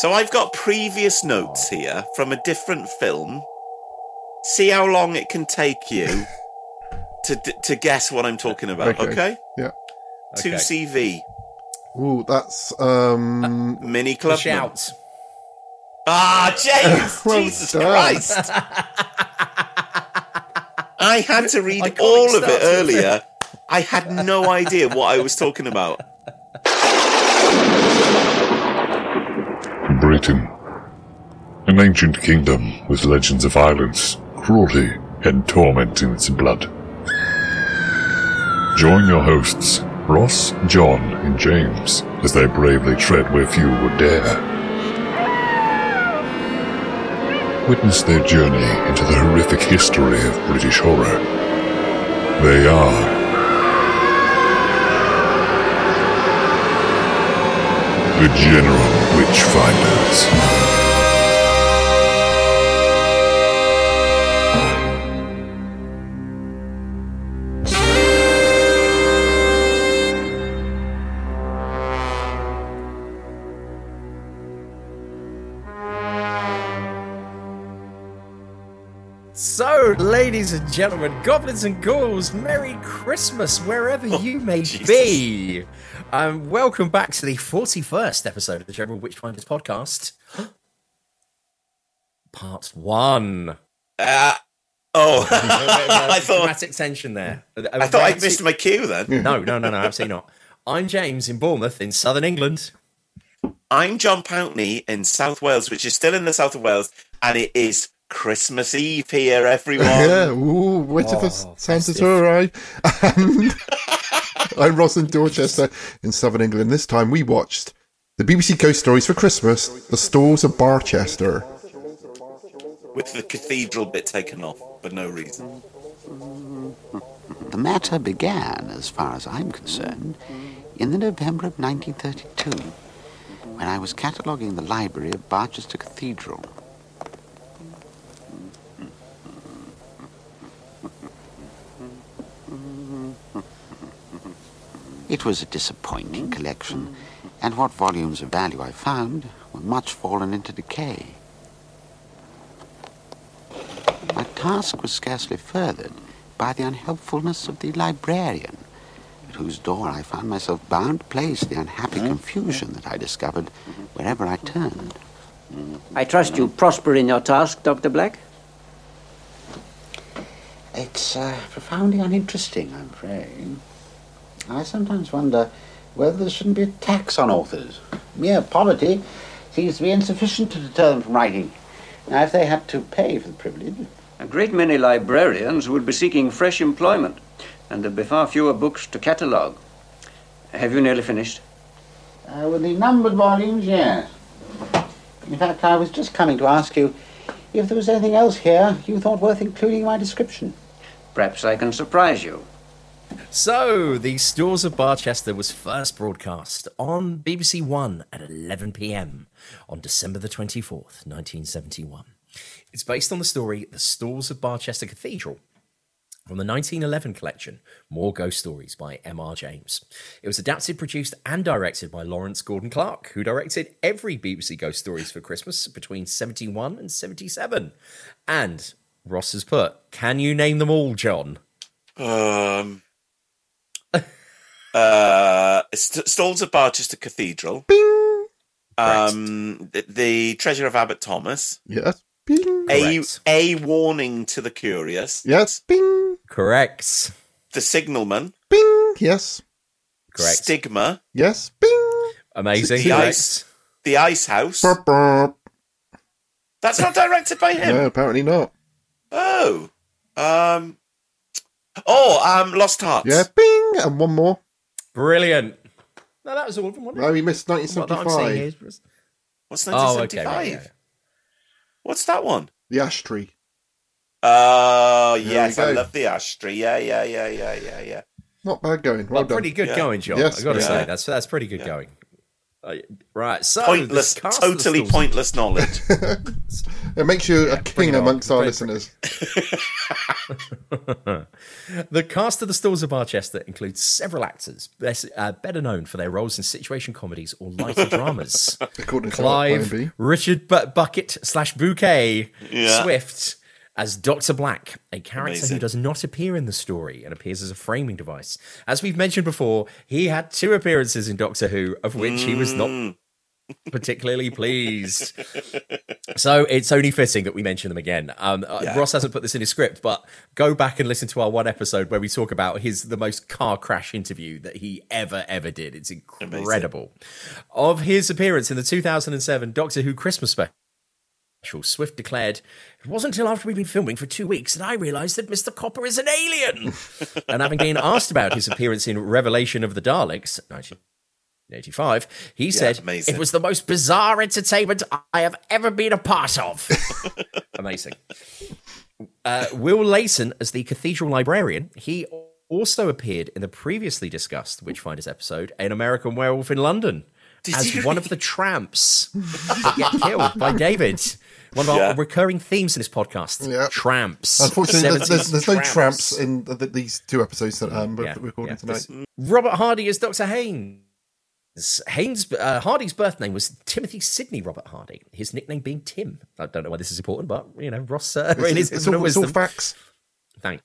So I've got previous notes here from a different film. See how long it can take you to to guess what I'm talking about. Okay. Okay. Yeah. Two Okay. CV Ooh, that's um. mini club. shouts. Ah, James! Well Jesus done. Christ! I had to read Iconic all of it earlier. I had no idea what I was talking about. Britain. An ancient kingdom with legends of violence, cruelty, and torment in its blood. Join your hosts, Ross, John, and James, as they bravely tread where few would dare. Witness their journey into the horrific history of British horror. They are the General Witchfinders. Ladies and gentlemen, goblins and ghouls, Merry Christmas wherever you may Jesus. be. Um, welcome back to the 41st episode of the General Witchfinders podcast. Part one. Uh, oh, I I thought dramatic tension there. I thought I'd missed my cue then. No, no, no, no, absolutely not. I'm James in Bournemouth in southern England. I'm John Pountney in South Wales, which is still in the south of Wales, and it is Christmas Eve here, everyone. Yeah, ooh, wait till the Oh, Santa to arrive. And I'm Ross in Dorchester in southern England. This time we watched the BBC Ghost Stories for Christmas, The Stalls of Barchester. With the cathedral bit taken off for no reason. The matter began, as far as I'm concerned, in the November of 1932, when I was cataloguing the library of Barchester Cathedral. It was a disappointing collection, and what volumes of value I found were much fallen into decay. My task was scarcely furthered by the unhelpfulness of the librarian, at whose door I found myself bound to place the unhappy confusion that I discovered wherever I turned. I trust you prosper in your task, Dr. Black. It's uh, profoundly uninteresting, I'm afraid. I sometimes wonder whether there shouldn't be a tax on authors. Mere poverty seems to be insufficient to deter them from writing. Now, if they had to pay for the privilege, A great many librarians would be seeking fresh employment, and there'd be far fewer books to catalogue. Have you nearly finished? uh, with the numbered volumes, yes. In fact, I was just coming to ask you if there was anything else here you thought worth including in my description. Perhaps I can surprise you. So, The Stalls of Barchester was first broadcast on BBC One at 11 pm on December the 24th, 1971. It's based on the story The Stalls of Barchester Cathedral from the 1911 collection More Ghost Stories by M.R. James. It was adapted, produced, and directed by Lawrence Gordon Clark, who directed every BBC Ghost Stories for Christmas between 71 and 77. And Ross has put, Can you name them all, John? Um. Uh, St- Stalls of Barchester Cathedral. Um, the, the Treasure of Abbot Thomas. Yes. Bing. A Correct. a warning to the curious. Yes. Bing. Correct. The Signalman. Bing. Yes. Correct. Stigma. Yes. Bing. Amazing. The ice. The Ice House. Burp, burp. That's not directed by him. No, apparently not. Oh. Um. Oh, um, Lost Hearts. Yeah. Bing. And one more. Brilliant. No, that was all of them, wasn't it? No, we missed What that I'm saying here 1975. What's Oh, 1975? okay. right, yeah. What's that one? The ash tree. Oh, There yes, I love the ash tree. Yeah, yeah, yeah, yeah, yeah, yeah. Not bad going. Well Well, done. pretty good Yeah. going, John. Yes, I've got to yeah. say that's that's pretty good Yeah. going. Uh, right, so Pointless, the cast of the totally pointless knowledge. It makes you Yeah, a king amongst our listeners. the cast of the Stalls of Barchester includes several actors, best, uh, better known for their roles in situation comedies or lighter dramas. According to Clive, Richard Bu- Bucket slash Bouquet Yeah. Swift as Dr. Black, a character Amazing. who does not appear in the story and appears as a framing device. As we've mentioned before, he had two appearances in Doctor Who, of which he was Mm. not particularly pleased. so it's only fitting that we mention them again. Um, uh, Yeah. Ross hasn't put this in his script, but go back and listen to our one episode where we talk about his the most car crash interview that he ever ever did. It's incredible. Of his appearance in the 2007 Doctor Who Christmas special. Swift declared, It wasn't until after we'd been filming for two weeks that I realised that Mr. Copper is an alien. and having been asked about his appearance in Revelation of the Daleks, 1985, he said, amazing. It was the most bizarre entertainment I have ever been a part of. amazing. Uh, Will Leighton, as the cathedral librarian, he also appeared in the previously discussed Witchfinders episode, An American Werewolf in London, as he one of the tramps that get killed by David. One of our Yeah. recurring themes in this podcast: Yeah. tramps. Unfortunately, there's, there's, 70s there's no tramps in the, these two episodes that um, we're Yeah, recording yeah. tonight. Robert Hardy is Dr. Haynes. Haynes uh, Hardy's birth name was Timothy Sidney Robert Hardy. His nickname being Tim. I don't know why this is important, but you know Ross. Uh, in his It's, it's, all, it's all wisdom- facts. Thanks.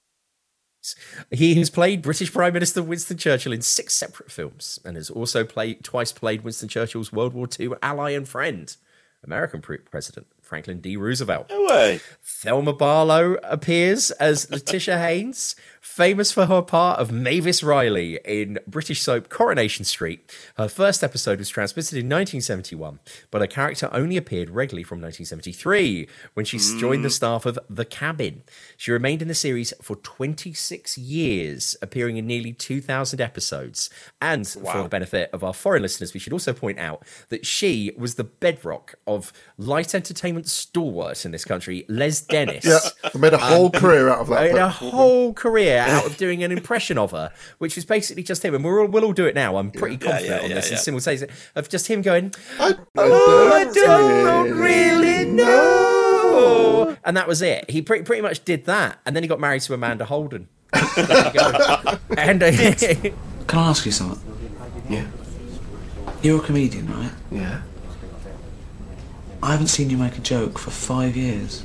He has played British Prime Minister Winston Churchill in six separate films and has also played twice played Winston Churchill's World War II ally and friend, American pre- President Franklin D. Roosevelt. No way. Thelma Barlow appears as Letitia Haynes, famous for her part of Mavis Riley in British soap Coronation Street. Her first episode was transmitted in 1971, but her character only appeared regularly from 1973 when she joined the mm. staff of The Cabin. She remained in the series for 26 years, appearing in nearly 2,000 episodes. And for the benefit of our foreign listeners, we should also point out that she was the bedrock of light entertainment stalwart in this country, Les Dennis. Yeah, I made a whole um, career out of that. Made a whole career out of doing an impression of her, which is basically just him. And we're all, we'll all do it now. I'm pretty Yeah, confident yeah, on this. yeah. And simultaneously, of just him going, I, Oh, I don't really know. And that was it. He pretty, pretty much did that. And then he got married to Amanda Holden. There you go. and uh, Can I ask you something? Yeah. You're a comedian, right? Yeah. I haven't seen you make a joke for five years.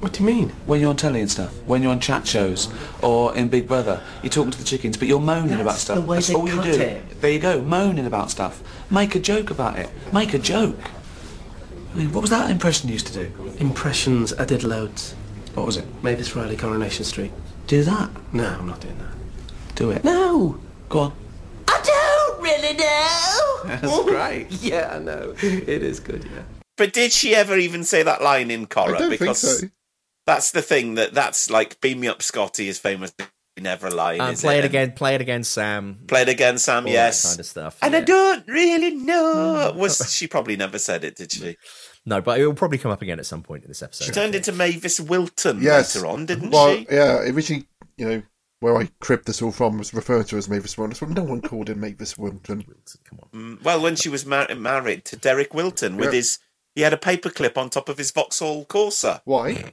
What do you mean? When you're on telly and stuff, when you're on chat shows, or in Big Brother, you're talking to the chickens, but you're moaning about That's stuff. the way That's they all you cut do. it. There you go, moaning about stuff. Make a joke about it. Make a joke. I mean, what was that impression you used to do? Impressions, I did loads. What was it? Mavis Riley, Coronation Street. Do that. No, I'm not doing that. Do it. No! Go on. I don't really know? That's great. Yeah, I know. It is good, yeah. But did she ever even say that line in Corrie? I don't think because so. That's the thing that that's like "Beam Me Up, Scotty" is famous. Never line. Uh, is play it And again. Play it again, Sam. Play it again, Sam. All yes, that kind of stuff. And I don't really know. Was she probably never said it? Did she? No, but it will probably come up again at some point in this episode. She turned into Mavis Wilton Yes. later on, didn't well, she? yeah, originally, you know, where I cribbed this all from was referred to as Mavis Wilton. Well, no one called him Mavis Wilton. Mm, Well, when she was mar- married to Derek Wilton with Yeah. his, he had a paperclip on top of his Vauxhall Corsa. Why?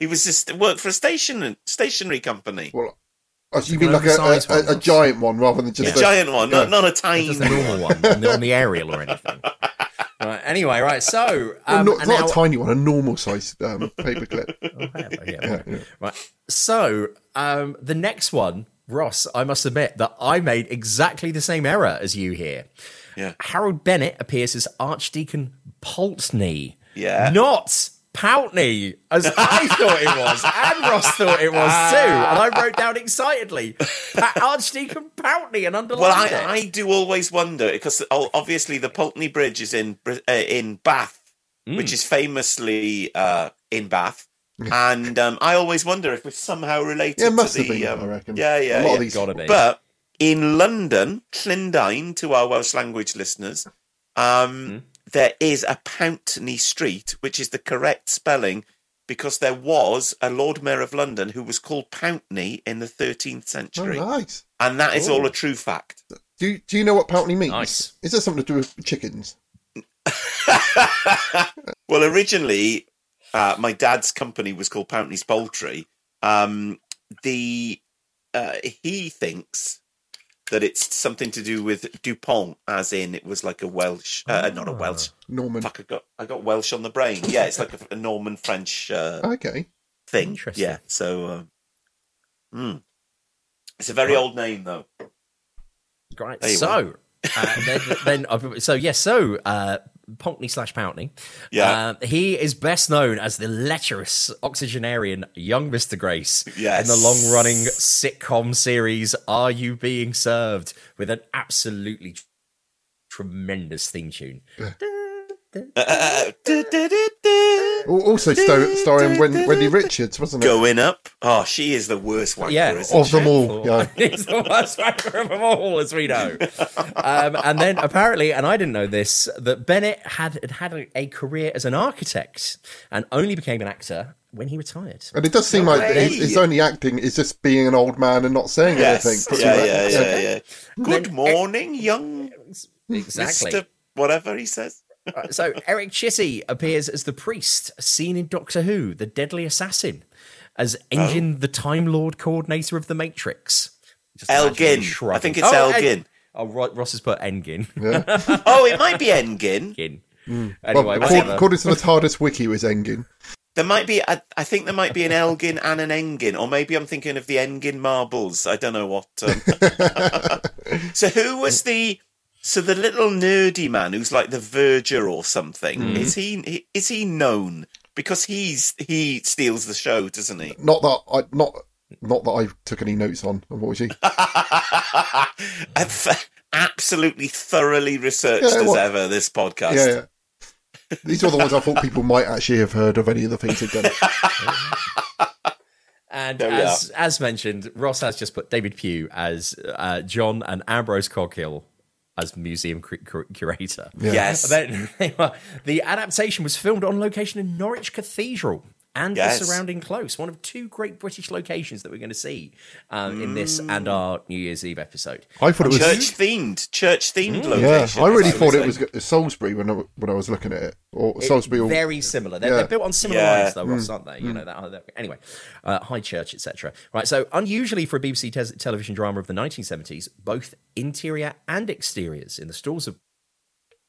He was just worked for a station stationery company. Well, oh, so you Like mean like a, oversized a, a, a giant one rather than just a giant one, not, yeah. not a tiny. Just a normal one on the, on the aerial or anything. Right, anyway, right. So, Well, um, not, not now- a tiny one, a normal size um, paperclip. whatever, yeah, Yeah, right. yeah. Right. So, um, the next one, Ross, I must admit that I made exactly the same error as you here. Yeah. Harold Bennett appears as Archdeacon Pulteney. Yeah. Not Pountney, as I thought it was, and Ross thought it was too. And I wrote down excitedly, "Pa- Archdeacon Pountney, and underlined Well, it. I, I do always wonder because obviously the Pulteney Bridge is in uh, in Bath, Mm. which is famously uh, in Bath, and um, I always wonder if we're somehow related. Yeah, it must to have the, been, um, I reckon. Yeah, yeah, A lot yeah. of these- Gotta be. But in London, Llundain, to our Welsh language listeners, um, Hmm. There is a Pountney Street, which is the correct spelling. Because there was a Lord Mayor of London who was called Pountney in the 13th Oh, century. nice. And that is Ooh. all a true fact. Do you, do you know what Pountney means? Nice. Is there something to do with chickens? well, originally, uh, my dad's company was called Pountney's Poultry. Um, the uh, he thinks that it's something to do with Dupont, as in it was like a Welsh, uh, not a Welsh. Norman. Fuck, I got I got Welsh on the brain. Yeah, it's like a, a Norman French uh, Okay. thing. Interesting. Yeah, so uh, mm. it's a very old name though. Great. There you So, uh, then, then uh, so yes, so uh, Ponkney slash Pountney. Yeah. Uh, he is best known as the lecherous octogenarian young Mr. Grace Yes. in the long running sitcom series Are You Being Served with an absolutely tremendous theme tune. Also star- starring Wen- Wendy Richards, wasn't it? Going up. Oh, she is the worst wanker, Yeah. isn't Of she? them all, yeah. He's the worst wanker of them all, as we know. Um, and then apparently, and I didn't know this, that Bennett had had, had a, a career as an architect and only became an actor when he retired. And it does seem No like way. his, his only acting is just being an old man and not saying Yes. anything. Yeah, yeah, yeah, yeah. Good morning, young Exactly. Mr. Whatever he says. Right, so Eric Chitty appears as the priest seen in Doctor Who, the deadly assassin, as Engin, the Time Lord coordinator of the Matrix. Just imagine Elgin. me shrugging. I think it's Oh, Elgin. Eng- Oh, Ro- Ross has put Engin. Oh, it might be Engin. Engin. Well, Anyway, according, whatever. according to the TARDIS wiki, it was Engin. There might be, I, I think there might be an Elgin and an Engin, or maybe I'm thinking of the Engin marbles. I don't know what. Um... so who was the? So the little nerdy man who's like the verger or something Hmm. is he? Is he known because he's he steals the show, doesn't he? Not that I not not that I took any notes on, unfortunately. I've absolutely thoroughly researched Yeah, as what- ever this podcast. Yeah, yeah. These are the ones I thought people might actually have heard of any of the things he'd done. And as, as mentioned, Ross has just put David Pugh as uh, John and Ambrose Coghill as museum cur- cur- curator. Yeah. Yes. Then, the adaptation was filmed on location in Norwich Cathedral and Yes. the surrounding close, one of two great British locations that we're going to see um, in this and our New Year's Eve episode. I thought it was Church themed, church themed Yeah, location. I really thought it was was Salisbury when I, when I was looking at it, or It- Salisbury. Or, very similar. They're, Yeah. they're built on similar Yeah. lines, though, Ross, aren't they? You know that. that- Anyway, uh, High Church, etc. Right. So, unusually for a BBC tes- television drama of the 1970s, both interior and exteriors in the stalls of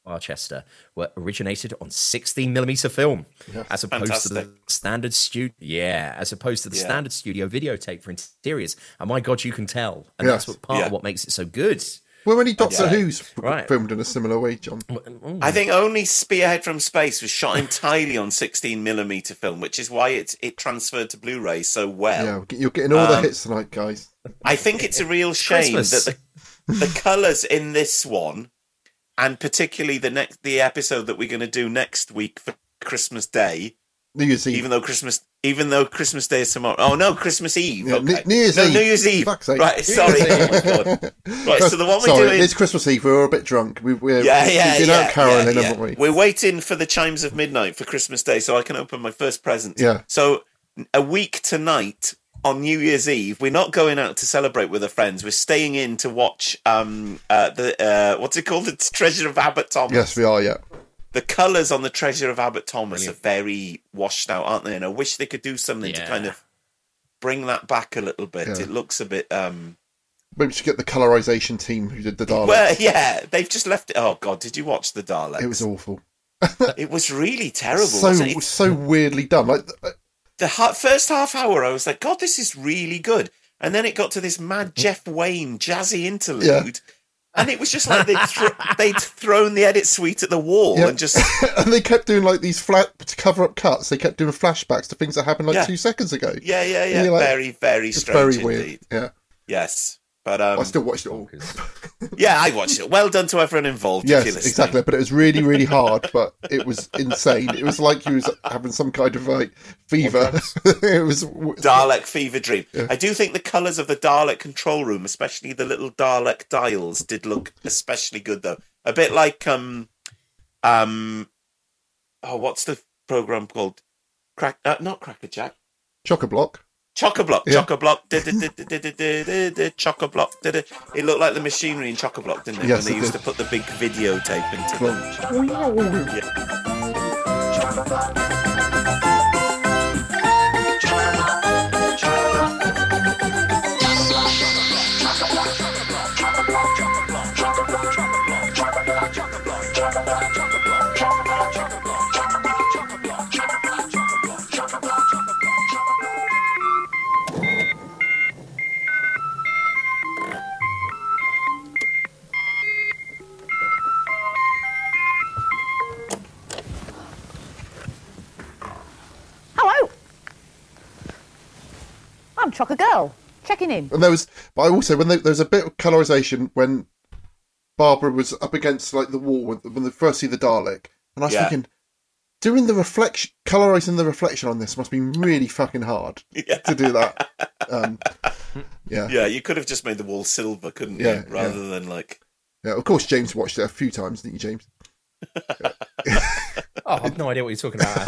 Barchester were originated on 16 millimeter film, as opposed to the standard studio. Yeah, as opposed to the Yeah. standard studio videotape for interiors. And my God, you can tell, and Yes. that's what part Yeah. of what makes it so good. well, any Doctor Yeah. Who's Right. filmed in a similar way, John? I think only Spearhead from Space was shot entirely on 16 millimeter film, which is why it it transferred to Blu-ray so well. yeah, you're getting all the um, hits tonight, guys. I think it's a real shame Christmas. that the the colours in this one, and particularly the next the episode that we're going to do next week for Christmas Day. New Year's Eve. Even though Christmas, even though Christmas Day is tomorrow. Oh no, Christmas Eve. Yeah, okay. New- Year's no, Eve. New Year's Eve. Fuck's sake. Right, sorry. oh. Right, so the one we're Sorry, doing. it's Christmas Eve. We were a bit drunk. We, we're, yeah, yeah, we've been yeah, out caroling, yeah, haven't we? We're waiting for the chimes of midnight for Christmas Day so I can open my first present. Yeah. So a week tonight on New Year's Eve, we're not going out to celebrate with our friends. We're staying in to watch um uh the uh what's it called? The Treasure of Abbot Thomas. Yes, we are. Yeah. The colours on the Treasure of Abbot Thomas are very washed out, aren't they? And I wish they could do something to kind of bring that back a little bit. Yeah. It looks a bit um Maybe we should get the colorization team who did the Daleks. well, yeah, they've just left it. Oh God, did you watch the Daleks? it was awful. It was really terrible. So wasn't it? so weirdly done. Like the ha- first half hour, I was like, God, this is really good. And then it got to this mad mm. Jeff Wayne jazzy interlude. Yeah. And it was just like they'd, thro- they'd thrown the edit suite at the wall Yeah. and just. and they kept doing like these flat to cover up cuts. They kept doing flashbacks to things that happened like Yeah. two seconds ago. Yeah, yeah, yeah. like, very, very strange very weird. indeed. Yeah, Yes. But um, I still watched it all. yeah, I watched it. Well done to everyone involved. if Yes, you're exactly. But it was really, really hard. But it was insane. It was like you was having some kind of like fever. it was Dalek fever dream. I do think the colours of the Dalek control room, especially the little Dalek dials, did look especially good though. A bit like um um oh what's the program called? Crack uh, not Cracker Jack. chock a block. Chock a block, Yeah. chock a block, chock a block. It looked like the machinery in chock a block, didn't it? Yes, when they it used did. to put the big videotape into them. Yeah. I'm Chocker Girl, checking in. And there was, but I also when there, there was a bit of colorization when Barbara was up against like the wall when, when they first see the Dalek, and I was Yeah. thinking, doing the reflection, colorizing the reflection on this must be really fucking hard to do that. Um, yeah, Yeah, you could have just made the wall silver, couldn't you? Yeah, Rather than like yeah. Of course, James watched it a few times, didn't you, James? Oh, I've no idea what you're talking about.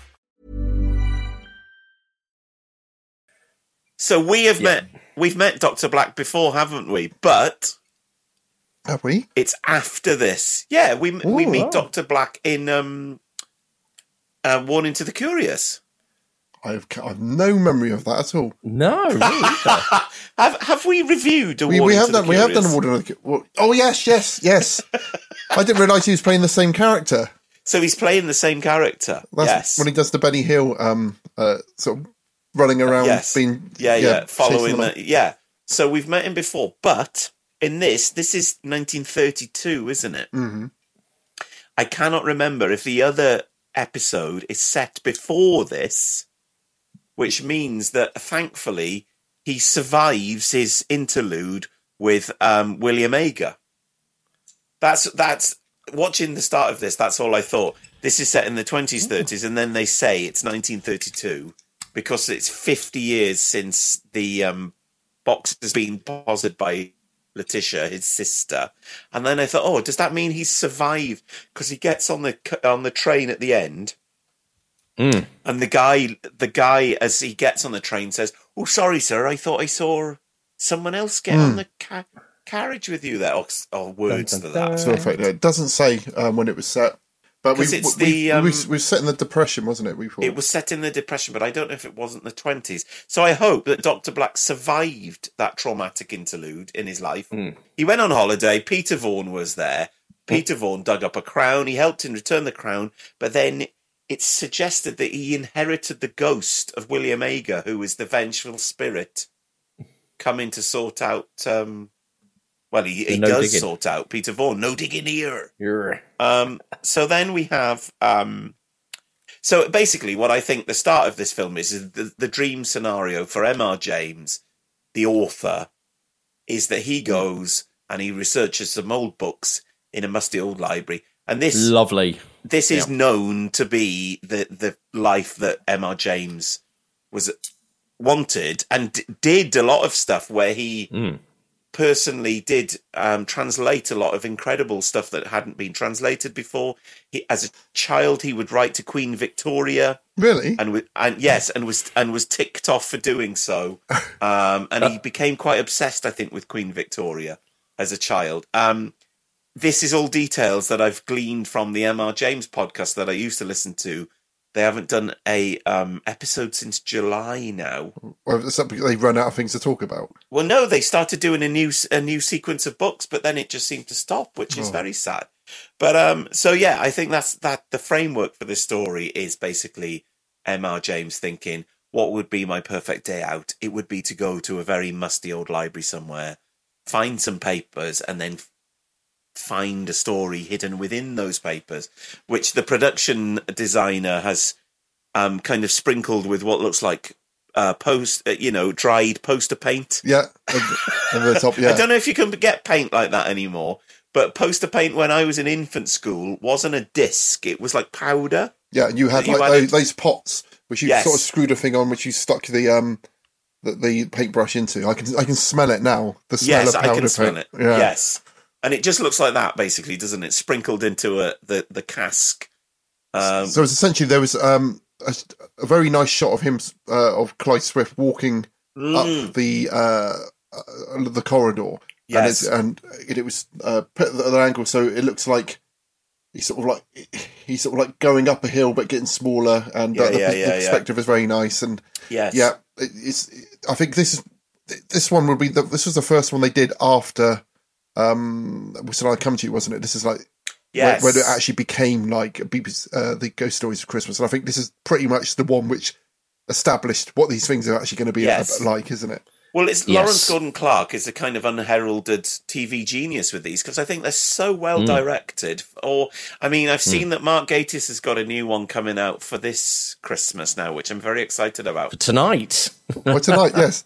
So we have met we've met Doctor Black before, haven't we? But Have we? it's after this. Yeah, we we meet wow. Doctor Black in um, uh, Warning to the Curious. I've, I've no memory of that at all. No, have have we reviewed? A We, we have to the done. We have done Curious? a Warden the Cu- Oh yes, yes, yes. I didn't realise he was playing the same character. So he's playing the same character. That's yes. when he does the Benny Hill, um, uh, sort of running around, yes. being yeah, yeah, chasing following yeah. So we've met him before, but in this, this is 1932, isn't it? hmm I cannot remember if the other episode is set before this, which means that thankfully he survives his interlude with um, William Ager. That's that's watching the start of this. That's all I thought. This is set in the twenties, thirties, and then they say it's 1932 because it's 50 years since the um, box has been deposited by Letitia, his sister. And then I thought, oh, does that mean he's survived? Because he gets on the on the train at the end, Mm. and the guy, the guy, as he gets on the train, says, "Oh, sorry, sir, I thought I saw someone else get Mm. on the ca- carriage with you." There, or, or words to that. So effect- it doesn't say um, when it was set, but we, it's we, the, um, we, we was set in the depression, wasn't it? We thought. It was set in the Depression, but I don't know if it wasn't the 20s. So I hope that Dr. Black survived that traumatic interlude in his life. He went on holiday. Peter Vaughan was there. Peter Vaughan dug up a crown. He helped him return the crown, but then it's suggested that he inherited the ghost of William Ager, who is the vengeful spirit, coming to sort out. Um, well, he, he no does digging. sort out Peter Vaughan. No digging here. Um, so then we have. Um, so basically, what I think the start of this film is, is the, the dream scenario for M.R. James, the author, is that he goes and he researches some old books in a musty old library. And this lovely. this is Yeah. known to be the the life that M.R. James was wanted and d- did a lot of stuff where he Mm. Personally did um, translate a lot of incredible stuff that hadn't been translated before. He, as a child, he would write to Queen Victoria. Really? And and yes, and was and was ticked off for doing so. Um, and he became quite obsessed, I think, with Queen Victoria as a child. Um, this is all details that I've gleaned from the MR James podcast that I used to listen to. They haven't done a um, episode since July now. Or is that because they've run out of things to talk about? Well, no, they started doing a new a new sequence of books, but then it just seemed to stop, which is Oh. very sad. But um, so yeah, I think that's that. The framework for this story is basically M.R. James thinking, "What would be my perfect day out? It would be to go to a very musty old library somewhere, find some papers, and then find a story hidden within those papers, which the production designer has um, kind of sprinkled with what looks like uh, post, uh, you know, dried poster paint. Yeah, over the top. Yeah, I don't know if you can get paint like that anymore, but poster paint when I was in infant school wasn't a disc; it was like powder. yeah. and You had like a- those, those pots which you Yes. sort of screwed a thing on, which you stuck the um the, the paintbrush into. I can I can smell it now. The smell yes, of I powder can smell paint. it. Yeah. Yes, and it just looks like that, basically, doesn't it? Sprinkled into a the the cask. Um, so it's essentially there was um a, a very nice shot of him uh, of Clive Swift walking Mm. up the uh, uh the corridor. Yes. and, it's, and it, it was uh, put at the other angle, so it looks like he's sort of like he's sort of like going up a hill but getting smaller, and uh, Yeah, the, yeah, the yeah, yeah. perspective is very nice. And Yes. yeah, it, it's. I think this is this one would be the, this was the first one they did after um Whistle I Come to You, wasn't it? This is like Yes. when, when it actually became like BBC, uh, the Ghost Stories of Christmas, and I think this is pretty much the one which established what these things are actually going to be Yes. like, isn't it? Well, it's Yes. Lawrence Gordon Clark is a kind of unheralded TV genius with these because I think they're so well Mm. directed. Or, I mean, I've seen Mm. that Mark Gatiss has got a new one coming out for this Christmas now, which I'm very excited about. For Tonight. Well, tonight, yes.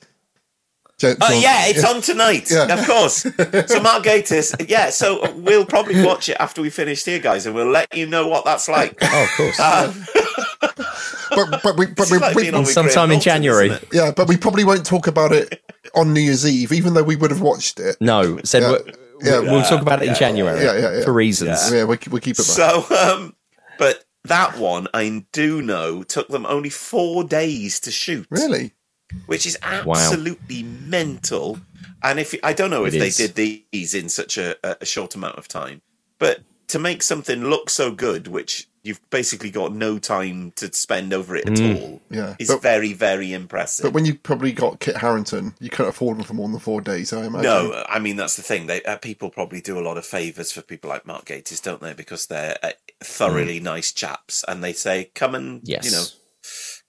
James Oh yeah, it's on tonight. Yeah. Of course. So Mark Gatiss, yeah. So we'll probably watch it after we finish here, guys, and we'll let you know what that's like. Oh, of course. Um, but but we but It's we, like we- being Sometime in January. isn't yeah, but we probably won't talk about it on New Year's Eve, even though we would have watched it. No, said Yeah. we'll, Yeah. we'll talk about it in Yeah, January yeah, yeah, yeah. for reasons. Yeah, we we keep it. Back. So, um, but that one I do know took them only four days to shoot. really, which is absolutely mental. And if I don't know if It they is. did these in such a, a short amount of time, but to make something look so good, which you've basically got no time to spend over it at Mm. all, Yeah, is but- very, very impressive. But when you probably got Kit Harington, you couldn't afford them for more than four days. I imagine. No, I mean that's the thing. They uh, people probably do a lot of favors for people like Mark Gatiss, don't they? Because they're uh, thoroughly nice chaps, and they say, "Come and Mm. Yes. you know,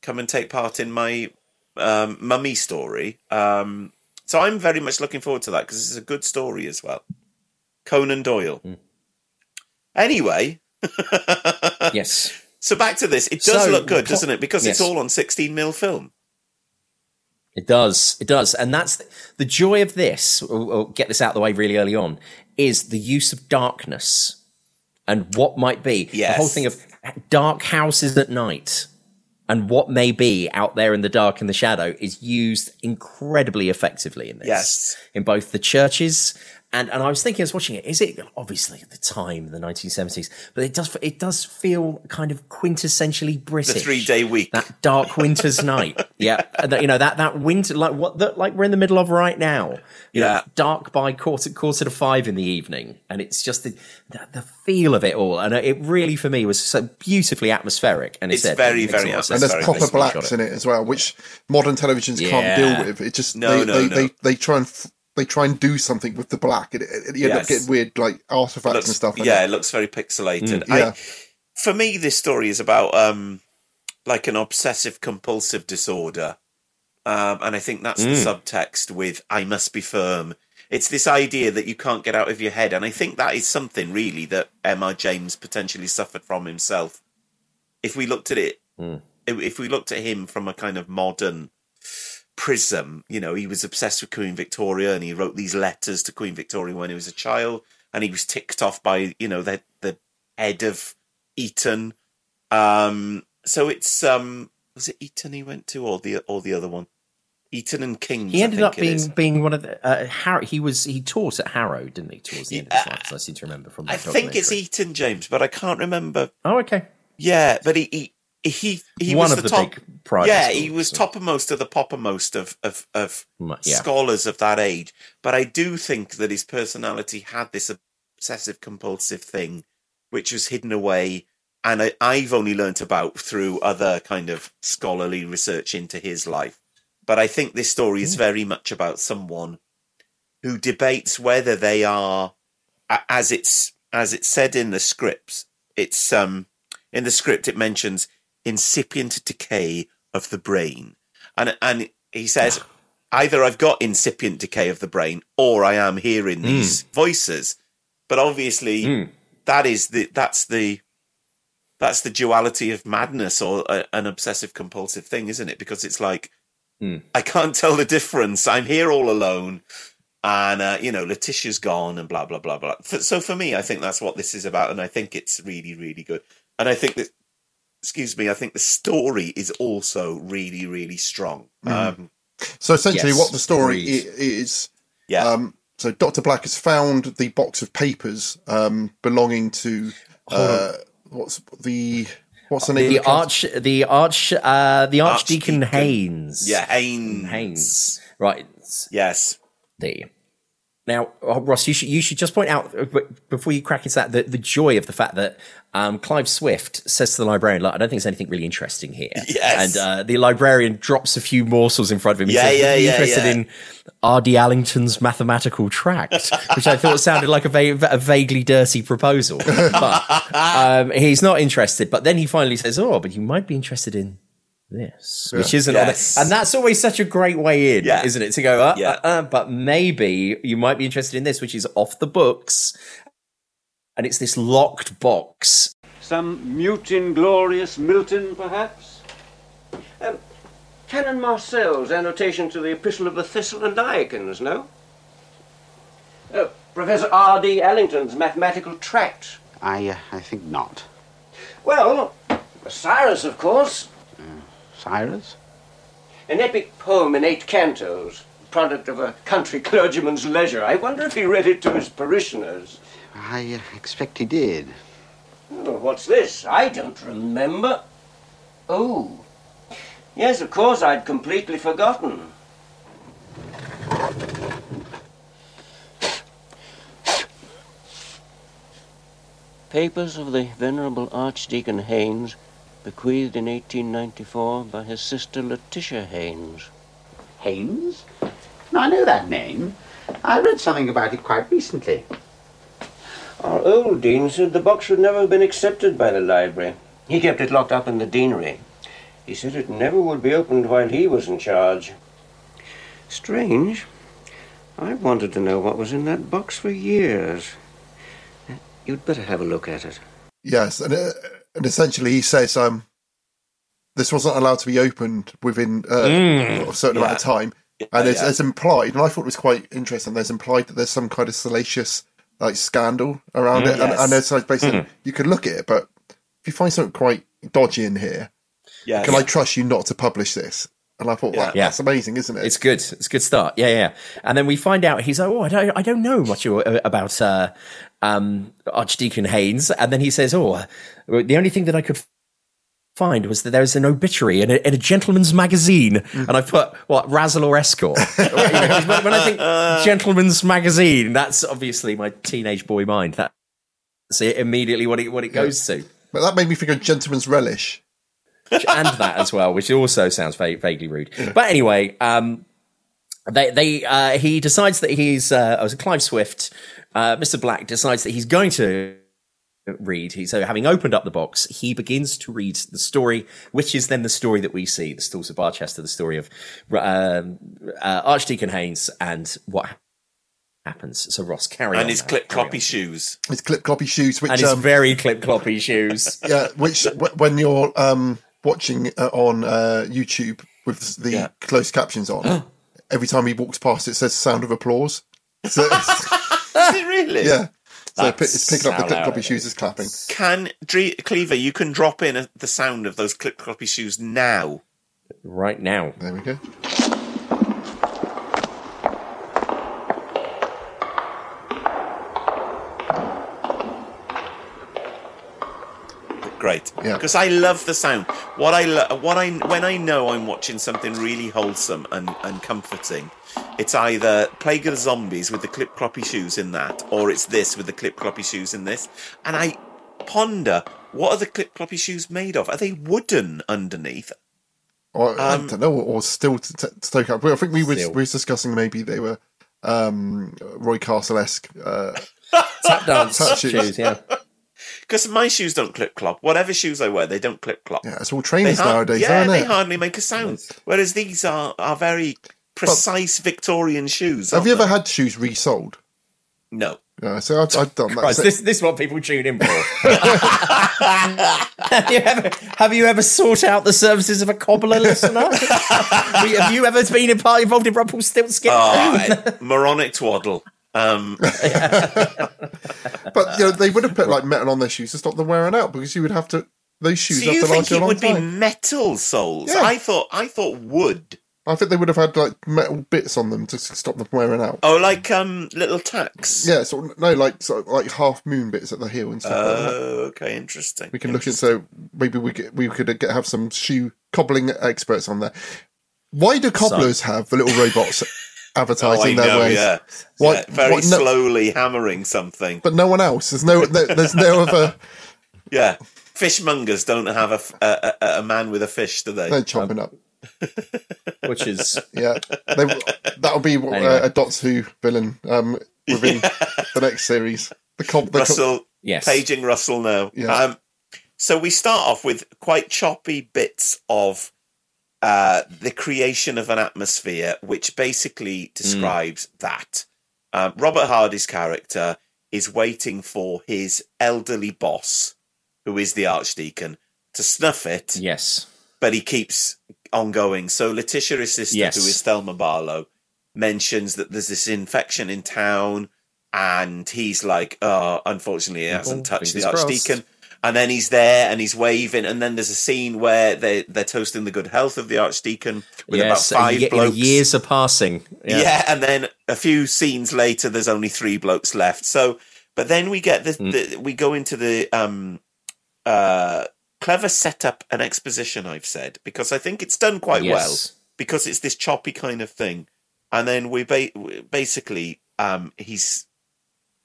come and take part in my um, mummy story." Um, so I'm very much looking forward to that because it's a good story as well. Conan Doyle. Mm. Anyway, yes. So back to this. It does So, look good, po- doesn't it? Because it's all on 16 mil film. It does. It does. And that's the joy of this. I'll get this out of the way really early on. Is the use of darkness and what might be Yes. the whole thing of dark houses at night and what may be out there in the dark and the shadow is used incredibly effectively in this. Yes. In both the churches and and I was thinking, I was watching it. Is it obviously at the time, the 1970s, but it does it does feel kind of quintessentially British. The three day week. That dark winter's night. Yeah, And that, you know that that winter, like what, that, like we're in the middle of right now. You know, Yeah. dark by quarter quarter to five in the evening, and it's just the, the, the feel of it all, and it really for me was so beautifully atmospheric. And It's said, very, it very a lot of and there's proper nicely blacks in it as well, which modern televisions can't deal with. It just No, they, no, they, no. they they try and f- they try and do something with the black, and it, it, you end up getting weird like artifacts looks, and stuff. in yeah, it. it looks very pixelated. Mm, yeah. I, for me, this story is about um, like an obsessive compulsive disorder, um, and I think that's the Mm. subtext with "I must be firm." It's this idea that you can't get out of your head, and I think that is something really that M.R. James potentially suffered from himself. If we looked at it, Mm. if we looked at him from a kind of modern prism, you know, he was obsessed with Queen Victoria, and he wrote these letters to Queen Victoria when he was a child, and he was ticked off by you know the the head of Eton. Um, so it's um, was it Eton he went to, or the or the other one, Eton and Kings. He ended up being being one of the uh, Harrow. He was he taught at Harrow, didn't he? Towards the end of his life, as I seem to remember from. That I think it's. Eton James, but I can't remember. Oh, okay. Yeah, but he he he, he One was of the, the top. yeah, he was so- toppermost of the poppermost of of of Mm, yeah. scholars of that age. But I do think that his personality had this obsessive compulsive thing, which was hidden away, and I, I've only learnt about through other kind of scholarly research into his life. But I think this story is very much about someone who debates whether they are, as it's as it's said in the scripts. It's um in the script it mentions incipient decay of the brain, and and he says either I've got incipient decay of the brain or I am hearing hmm. these voices. But obviously, hmm. that is the that's the that's the duality of madness or a, an obsessive compulsive thing, isn't it? Because it's like hmm. I can't tell the difference. I'm here all alone, and uh, you know Letitia's gone, and blah blah blah blah. So for me, I think that's what this is about, and I think it's really really good. And I think that, excuse me, I think the story is also really really strong. Mm. Um, So essentially, Yes, what the story agreed. is, Yeah. Um, so Doctor Black has found the box of papers um, belonging to uh, what's the what's the name? the the arch, the arch, uh, the Archdeacon, Archdeacon. Haynes. yeah, Haynes. Haynes. Right. Yes. There. Now, uh, Ross, you should you should just point out uh, before you crack into that the, the joy of the fact that um, Clive Swift says to the librarian, "Look, I don't think there's anything really interesting here." Yes. And uh, the librarian drops a few morsels in front of him. Yeah, says, yeah, yeah, Interested yeah. in R.D. Allington's mathematical tract, which I thought sounded like a, va- a vaguely dirty proposal. But um, he's not interested. But then he finally says, "Oh, but you might be interested in." This, which isn't, Yes. and that's always such a great way in, Yeah. isn't it? To go, uh, Yeah. uh, uh, but maybe you might be interested in this, which is off the books, and it's this locked box. Some mute inglorious Milton, perhaps? Um, Canon Marcel's annotation to the Epistle of the Thessalonians, no? Uh, Professor R.D. Allington's mathematical tract. I, uh, I think not. Well, Cyrus, of course. Cyrus? An epic poem in eight cantos, product of a country clergyman's leisure. I wonder if he read it to his parishioners. I expect he did. Oh, what's this? I don't remember. Oh. Yes, of course, I'd completely forgotten. Papers of the Venerable Archdeacon Haynes, bequeathed in 1894 by his sister Letitia Haynes. Haynes? Now, I know that name. I read something about it quite recently. Our old dean said the box had never have been accepted by the library. He kept it locked up in the deanery. He said it never would be opened while he was in charge. Strange. I've wanted to know what was in that box for years. You'd better have a look at it. Yes, and uh, and essentially he says um, this wasn't allowed to be opened within uh, Mm, a certain amount of time, and it's, yeah. it's implied, and I thought it was quite interesting. There's implied that there's some kind of salacious like scandal around Mm, it, and, yes. and it's like basically Mhm. you could look at it, but if you find something quite dodgy in here, Yes. can I trust you not to publish this? And I thought, Yeah. wow, Yeah. that's amazing, isn't it? It's good. It's a good start. Yeah, yeah. And then we find out he's like, oh, I don't, I don't know much about uh, um, Archdeacon Haynes. And then he says, oh, the only thing that I could find was that there was an obituary in a, in a gentleman's magazine. And I put what Razzle or Escort. You know, 'cause when, when I think gentleman's magazine, that's obviously my teenage boy mind. That's it, immediately what it what it goes to. But that made me think of Gentleman's Relish. and that as well, which also sounds va- vaguely rude. But anyway, um, they they uh, he decides that he's uh, oh, Clive Swift, uh, Mr. Black decides that he's going to read. So having opened up the box, he begins to read the story, which is then the story that we see, the Stalls of Barchester, the story of um, uh, Archdeacon Haynes and what happens. So Ross, carry and his now, clip cloppy shoes. His clip cloppy shoes, which and his um, very clip cloppy shoes. yeah, which w- when you're um, watching uh, on uh, YouTube with the Yeah. closed captions on, every time he walks past, it says "sound of applause." So Is it really? yeah, so it's picking up the clip cloppy shoes is clapping. Can Dre- Cleaver? You can drop in a, the sound of those clip cloppy shoes now. Right now. There we go. Great, Yeah. because I love the sound. What I lo- what I when I know I'm watching something really wholesome and, and comforting, it's either Plague of the Zombies with the clip cloppy shoes in that, or it's this with the clip cloppy shoes in this. And I ponder, what are the clip cloppy shoes made of? Are they wooden underneath? Or, I Um, don't know, or still to, to stoke up. I think we were, we were discussing maybe they were um, Roy Castle esque uh, Tap dance tap shoes, yeah. Because my shoes don't clip clop. Whatever shoes I wear, they don't clip clop. Yeah, it's all trainers They har- nowadays, Yeah, aren't they it? hardly make a sound. Whereas these are are very precise Victorian shoes. Have aren't you ever they? had shoes resold? No. Yeah, so I've, I've done that. Christ, So- this, this is what people tune in for. have, you ever, have you ever sought out the services of a cobbler listener? have you ever been in part involved in Rumpelstiltskin? Oh, moronic twaddle. Um, but you know, they would have put like metal on their shoes to stop them wearing out because you would have to. Those shoes so have you to think last you a it long would be metal soles? Yeah. I thought I thought wood. I think they would have had like metal bits on them to stop them from wearing out. Oh, like um little tacks. Yeah, sort of, no, like sort of like half moon bits at the heel and stuff. like that. Oh, okay, interesting. We can look at so maybe we could, we could get, have some shoe cobbling experts on there. Why do cobblers have the little robots Oh, advertising their know, ways? yeah. Why- Yeah, very why- no- slowly hammering something. But no one else. There's no, no there's no other. Yeah, fishmongers don't have a a man with a fish, do they? No chopping up. Which is Yeah, they, that'll be what, Anyway. uh, a Doctor Who villain um, within the next series. The cob, the co- Russell, Yes. paging Russell now. Yeah. Um, so we start off with quite choppy bits of uh, the creation of an atmosphere, which basically describes that um, Robert Hardy's character is waiting for his elderly boss, who is the Archdeacon, to snuff it. Yes. But he keeps on going. So Letitia, his sister, Yes. who is Thelma Barlow, mentions that there's this infection in town, and he's like, "Oh, unfortunately, he hasn't Oh, touched the fingers crossed. Archdeacon." And then he's there and he's waving, and then there's a scene where they they're toasting the good health of the Archdeacon with yes, about five blokes. years are passing. Yeah. and then a few scenes later, there's only three blokes left. So, but then we get the, Mm. the we go into the um uh clever setup and exposition. I've said because I think it's done quite Yes. well because it's this choppy kind of thing, and then we ba- basically um he's.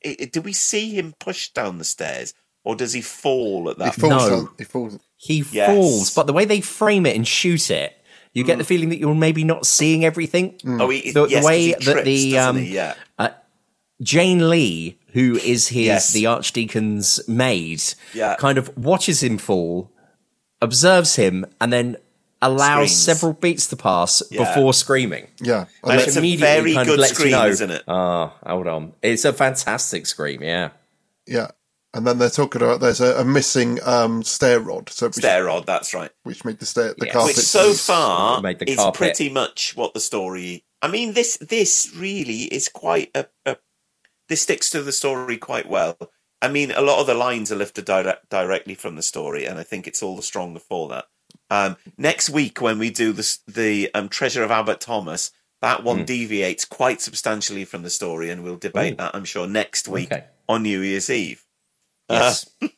i- i- do we see him push down the stairs, or does he fall at that? He falls No. down- he falls. He Yes. falls, but the way they frame it and shoot it, you get the feeling that you're maybe not seeing everything. Oh, he- the, the way he that trips, the um, he? Yeah. uh, Jane Lee, who is his Yes. the archdeacon's maid, Yeah. kind of watches him fall, observes him, and then allows Screams. several beats to pass Yeah. before screaming. Yeah. And it's a very good lets you scream, know, isn't it? Oh, hold on. It's a fantastic scream, yeah. Yeah. And then they're talking about there's a, a missing um, stair rod. So which, Stair rod, that's right. which made the stair the Yes. carpet. Which so far Made the is carpet. pretty much what the story. I mean, this this really is quite a, a. This sticks to the story quite well. I mean, a lot of the lines are lifted direct, directly from the story, and I think it's all the stronger for that. Um, next week, when we do the the um, Treasure of Abbot Thomas, that one Hmm. deviates quite substantially from the story, and we'll debate Ooh. that. I'm sure next week Okay. on New Year's Eve. Yes.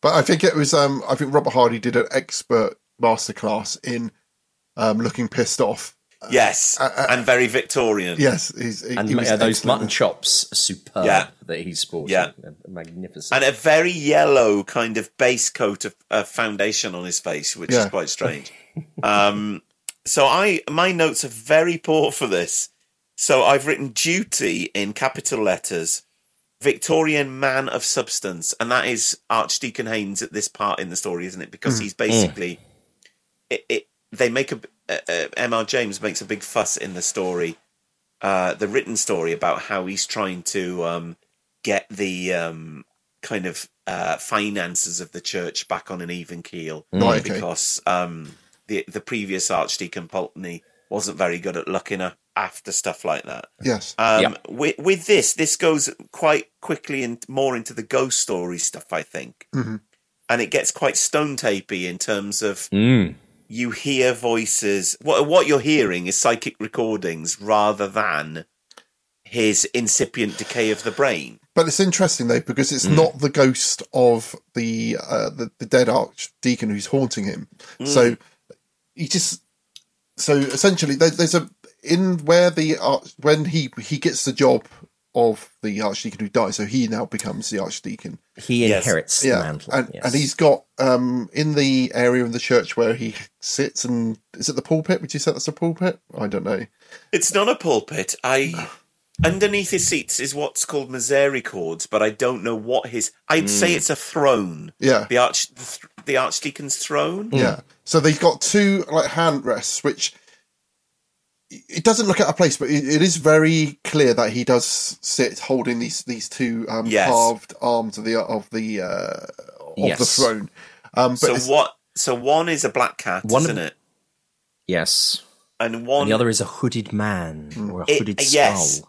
But I think it was. Um, I think Robert Hardy did an expert masterclass in um, looking pissed off. Yes, uh, and very Victorian. Yes, he's, he, and he was uh, those excellent. mutton chops are superb Yeah. that he's sporting. Yeah. Magnificent. and a very yellow kind of base coat of uh, foundation on his face, which is quite strange. um, so I my notes are very poor for this. So I've written duty in capital letters, Victorian man of substance, and that is Archdeacon Haynes at this part in the story, isn't it? Because Mm. he's basically it, it. They make a uh, uh, M.R. James makes a big fuss in the story, uh, the written story about how he's trying to um, get the um, kind of uh, finances of the church back on an even keel, Right, okay. because um, the the previous Archdeacon Pulteney wasn't very good at looking a- after stuff like that. Yes. Um, Yeah. with, with this, this goes quite quickly and more into the ghost story stuff, I think, Mhm. and it gets quite stone tapey in terms of Mm. You hear voices. What what you're hearing is psychic recordings rather than his incipient decay of the brain. But it's interesting though because it's Mm. not the ghost of the, uh, the the dead archdeacon who's haunting him. So he just so essentially there, there's a in where the arch, when he he gets the job of the archdeacon who dies, so he now becomes the archdeacon. he Yes. inherits the Yeah, mantle. and yes. and he's got um in the area of the church where he sits and is it the pulpit? Would you say that's a pulpit? I don't know. It's not a pulpit. I underneath his seats is what's called misericords, but I don't know what his. I'd say it's a throne. Yeah. the arch the, th- the archdeacon's throne. Yeah. So they've got two like hand rests, which it doesn't look out of place, but it, it is very clear that he does sit holding these these two um, Yes. carved arms of the of the uh, of the throne. Um, but So what? So one is a black cat, one isn't it? yes. And one And the other is a hooded man or a It- hooded skull. yes.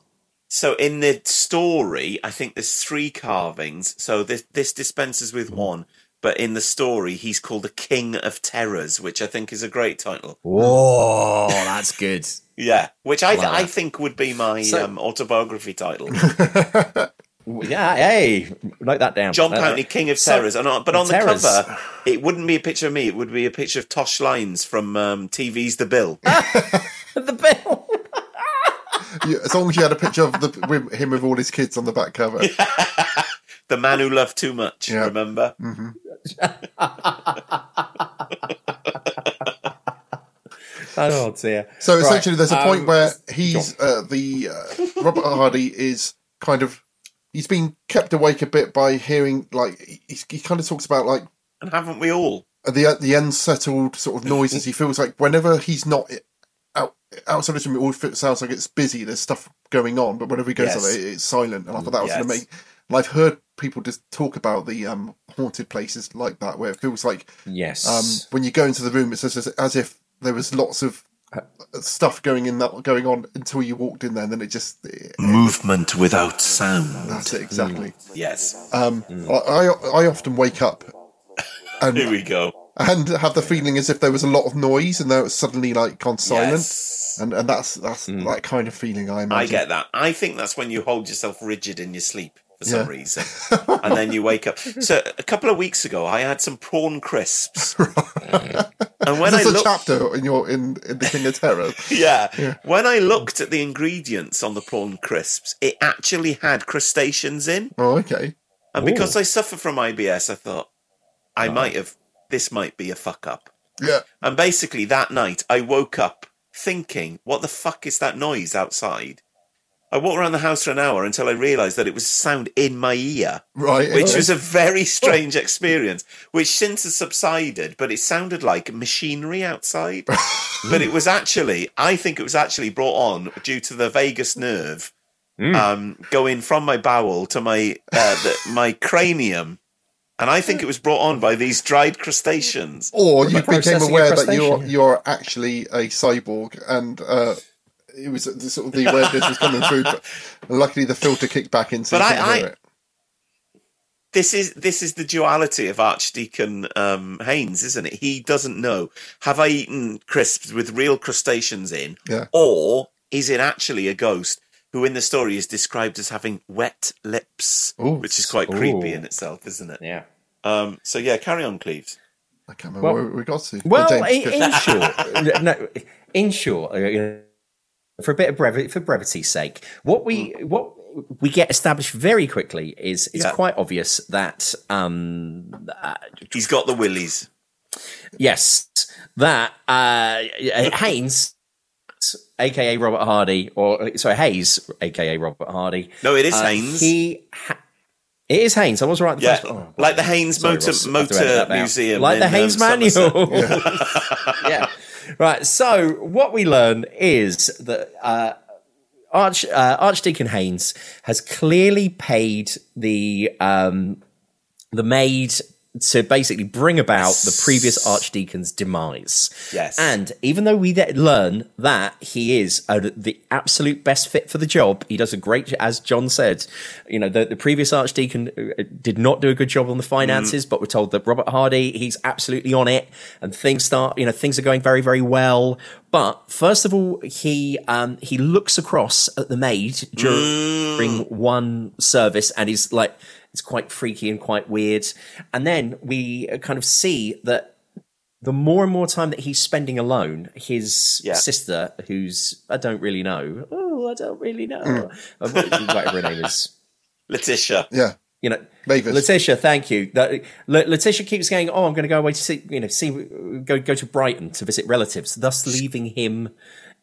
So in the story, I think there's three carvings. So this this dispenses with Hmm. one, but in the story, he's called the King of Terrors, which I think is a great title. Whoa, that's good. Yeah, which I Like I think would be my So- um, autobiography title. Yeah, hey, note that down. John Uh, Pountney, King of so- Terrors. And on, but on the Terrors. cover, it wouldn't be a picture of me. It would be a picture of Tosh Lines from um, TV's The Bill. the bill. you- as long as you had a picture of the, with him with all his kids on the back cover. The man who loved too much. Yeah. Remember? hmm Oh dear. So Right, essentially, there's a point um, where he's uh, the uh, Robert Hardy is kind of he's been kept awake a bit by hearing like he, he kind of talks about like And haven't we all? the the unsettled sort of noises. He feels like whenever he's not out outside of him, it all fe- sounds like it's busy. There's stuff going on, but whenever he goes Yes. out, it, it's silent. And I thought that was Yes. amazing. And I've heard people just talk about the um, haunted places like that, where it feels like Yes. um, when you go into the room, it's as, as if there was lots of stuff going in that going on until you walked in there, and then it just it- Movement without sound. that's it exactly. Yes. Um, I, I I often wake up and Here we go. and have the feeling as if there was a lot of noise and then it's suddenly like gone silent, Yes. and and that's that's that kind of feeling I imagine. I get that. I think that's when you hold yourself rigid in your sleep. For some Yeah. reason, and then you wake up. So a couple of weeks ago, I had some prawn crisps, and when Is I this a looked, chapter in your in, in the King of Terror? yeah, Yeah. when I looked at the ingredients on the prawn crisps, it actually had crustaceans in. Oh, okay. And because I suffer from IBS, I thought I might have. This might be a fuck up. Yeah. And basically, that night, I woke up thinking, "What the fuck is that noise outside?" I walked around the house for an hour until I realised that it was sound in my ear, Right. which okay. was a very strange experience. Which since has subsided, but it sounded like machinery outside. but it was actually, I think it was actually brought on due to the vagus nerve um, going from my bowel to my uh, the, my cranium, and I think it was brought on by these dried crustaceans. Or you became aware that you're you're actually a cyborg, and uh, it was the, sort of the awareness was coming through. But luckily, the filter kicked back in, so But I- I- it. This is this is the duality of Archdeacon um, Haynes, isn't it? He doesn't know. Have I eaten crisps with real crustaceans in, Yeah. or is it actually a ghost who, in the story, is described as having wet lips, which is quite creepy Ooh. in itself, isn't it? Yeah. Um, so yeah, carry on, Cleves. I can't remember Well- where we got to. Well, Oh, in, in short, no, in short, uh, you know, for a bit of brevity, for brevity's sake, what we what we get established very quickly is it's Yeah. quite obvious that um, uh, He's got the willies. yes, that uh, Haynes, aka Robert Hardy, or sorry Hayes, aka Robert Hardy. No, it is uh, Haynes. He. Ha- it is Haynes. I was right. The Yeah, first, oh, like the Haynes Sorry, Motor, Ross, I have to motor edit that out. Museum, like the Haynes um, Manual. Yeah. Right. So what we learn is that uh, Arch uh, Archdeacon Haynes has clearly paid the um, the maid to basically bring about the previous archdeacon's demise. Yes. And even though we learn that he is uh, the absolute best fit for the job, he does a great, as John said, you know, the, the previous archdeacon uh, did not do a good job on the finances, but we're told that Robert Hardy, he's absolutely on it and things start, you know, things are going very, very well. But first of all, he, um, he looks across at the maid during one service and he's like, it's quite freaky and quite weird. And then we uh, kind of see that the more and more time that he's spending alone, his Yeah. sister, who's I don't really know, oh, I don't really know, Mm. whatever her name is, Letitia. Yeah. you know, Mavis. Letitia, thank you. That- Le- Letitia keeps going. Oh, I'm going to go away to see, you know, see, go go to Brighton to visit relatives, thus leaving him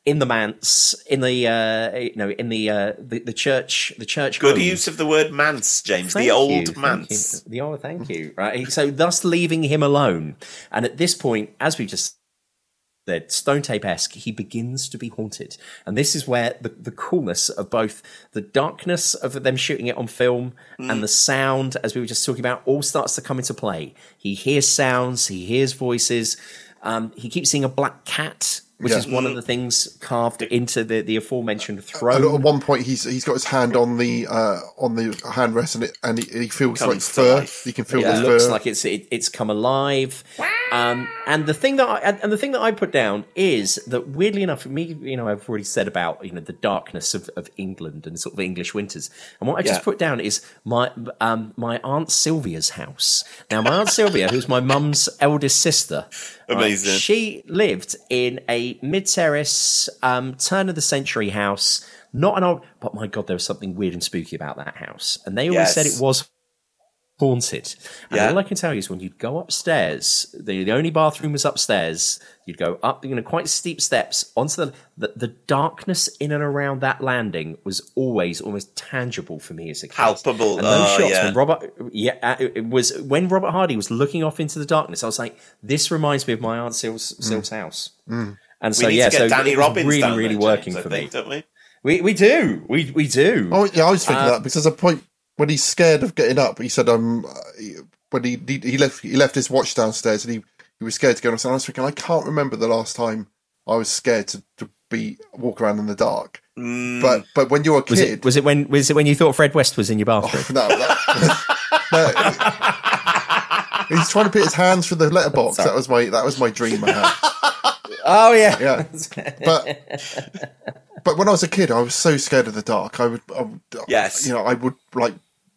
in the manse, in the, uh, you know, in the uh, the, the church, the church. Good home. use of the word manse, James. Thank the old you, manse. The old, thank you. Right. So, thus leaving him alone. And at this point, as we just said, Stone Tape esque, he begins to be haunted. And this is where the, the coolness of both the darkness of them shooting it on film Mm. and the sound, as we were just talking about, all starts to come into play. He hears sounds, he hears voices. Um, he keeps seeing a black cat, which Yeah. is one of the things carved into the, the aforementioned And throne. at one point, he's he's got his hand on the uh, on the handrest, and it and he, he feels like Comes to fur. life. You can feel it the looks fur. like it's it, it's come alive. Um, and the thing that I, and and the thing that I put down is that weirdly enough, me, you know, I've already said about you know the darkness of, of England and sort of English winters. And what I just Yeah. put down is my um, my aunt Sylvia's house. Now, my aunt Sylvia, who's my mum's eldest sister, right, Amazing. she lived in a mid terrace, um, turn of the century house. Not an old, but my god, there was something weird and spooky about that house. And they always Yes. said it was haunted. And Yeah. all I can tell you is when you'd go upstairs, the, the only bathroom was upstairs. You'd go up, you know, quite steep steps onto the, the the darkness in and around that landing was always almost tangible for me as a kid. Palpable. And those Oh, shots yeah. when Robert, yeah, uh, it was when Robert Hardy was looking off into the darkness. I was like, this reminds me of my aunt Syl's, Syl's house. Mm. And We so need yeah, to get so Danny Robins really, down really working James, for think, me. don't we? We we do, we we do. Oh yeah, I was thinking Uh, that because there's a point when he's scared of getting up. He said, "Um, uh, when he he he left he left his watch downstairs and he he was scared to go upstairs." I was thinking, I can't remember the last time I was scared to, to be walk around in the dark. Mm. But but when you're a Was kid, it was it when was it when you thought Fred West was in your bathroom? no, that, no, he's trying to put his hands through the letterbox. Sorry. That was my that was my dream. I had. Oh yeah, Yeah. But but when I was a kid, I was so scared of the dark. I would, I would Yes. you know, I would like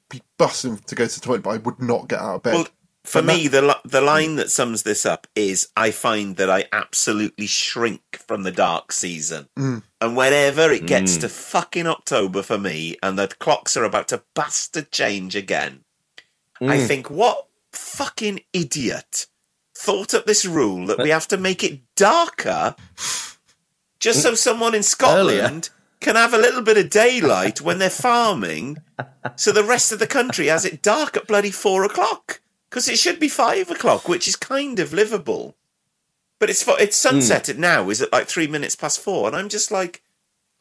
be busting to go to the toilet, but I would not get out of bed. Well, for But me, that- the li- the line that sums this up is: I find that I absolutely shrink from the dark season, Mm. and whenever it gets Mm. to fucking October for me, and the clocks are about to bastard change again, I Mm. think, what fucking idiot thought up this rule that we have to make it darker just so someone in Scotland can have a little bit of daylight when they're farming, so the rest of the country has it dark at bloody four o'clock because it should be five o'clock, which is kind of livable. But it's it's sunset at now is at like three minutes past four, and I'm just like,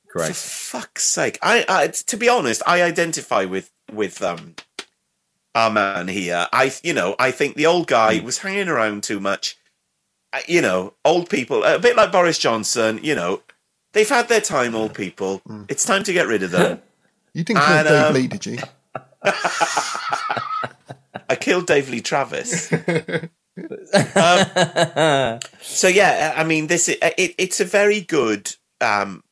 Correct. for fuck's sake! I, I to be honest, I identify with with um our man here. I you know I think the old guy was hanging around too much. You know, old people a bit like Boris Johnson. You know, they've had their time. Old people. It's time to get rid of them. you didn't kill Dave um, Lee, did you? I killed Dave Lee Travis. um, so yeah, I mean, this it, it's a very good um,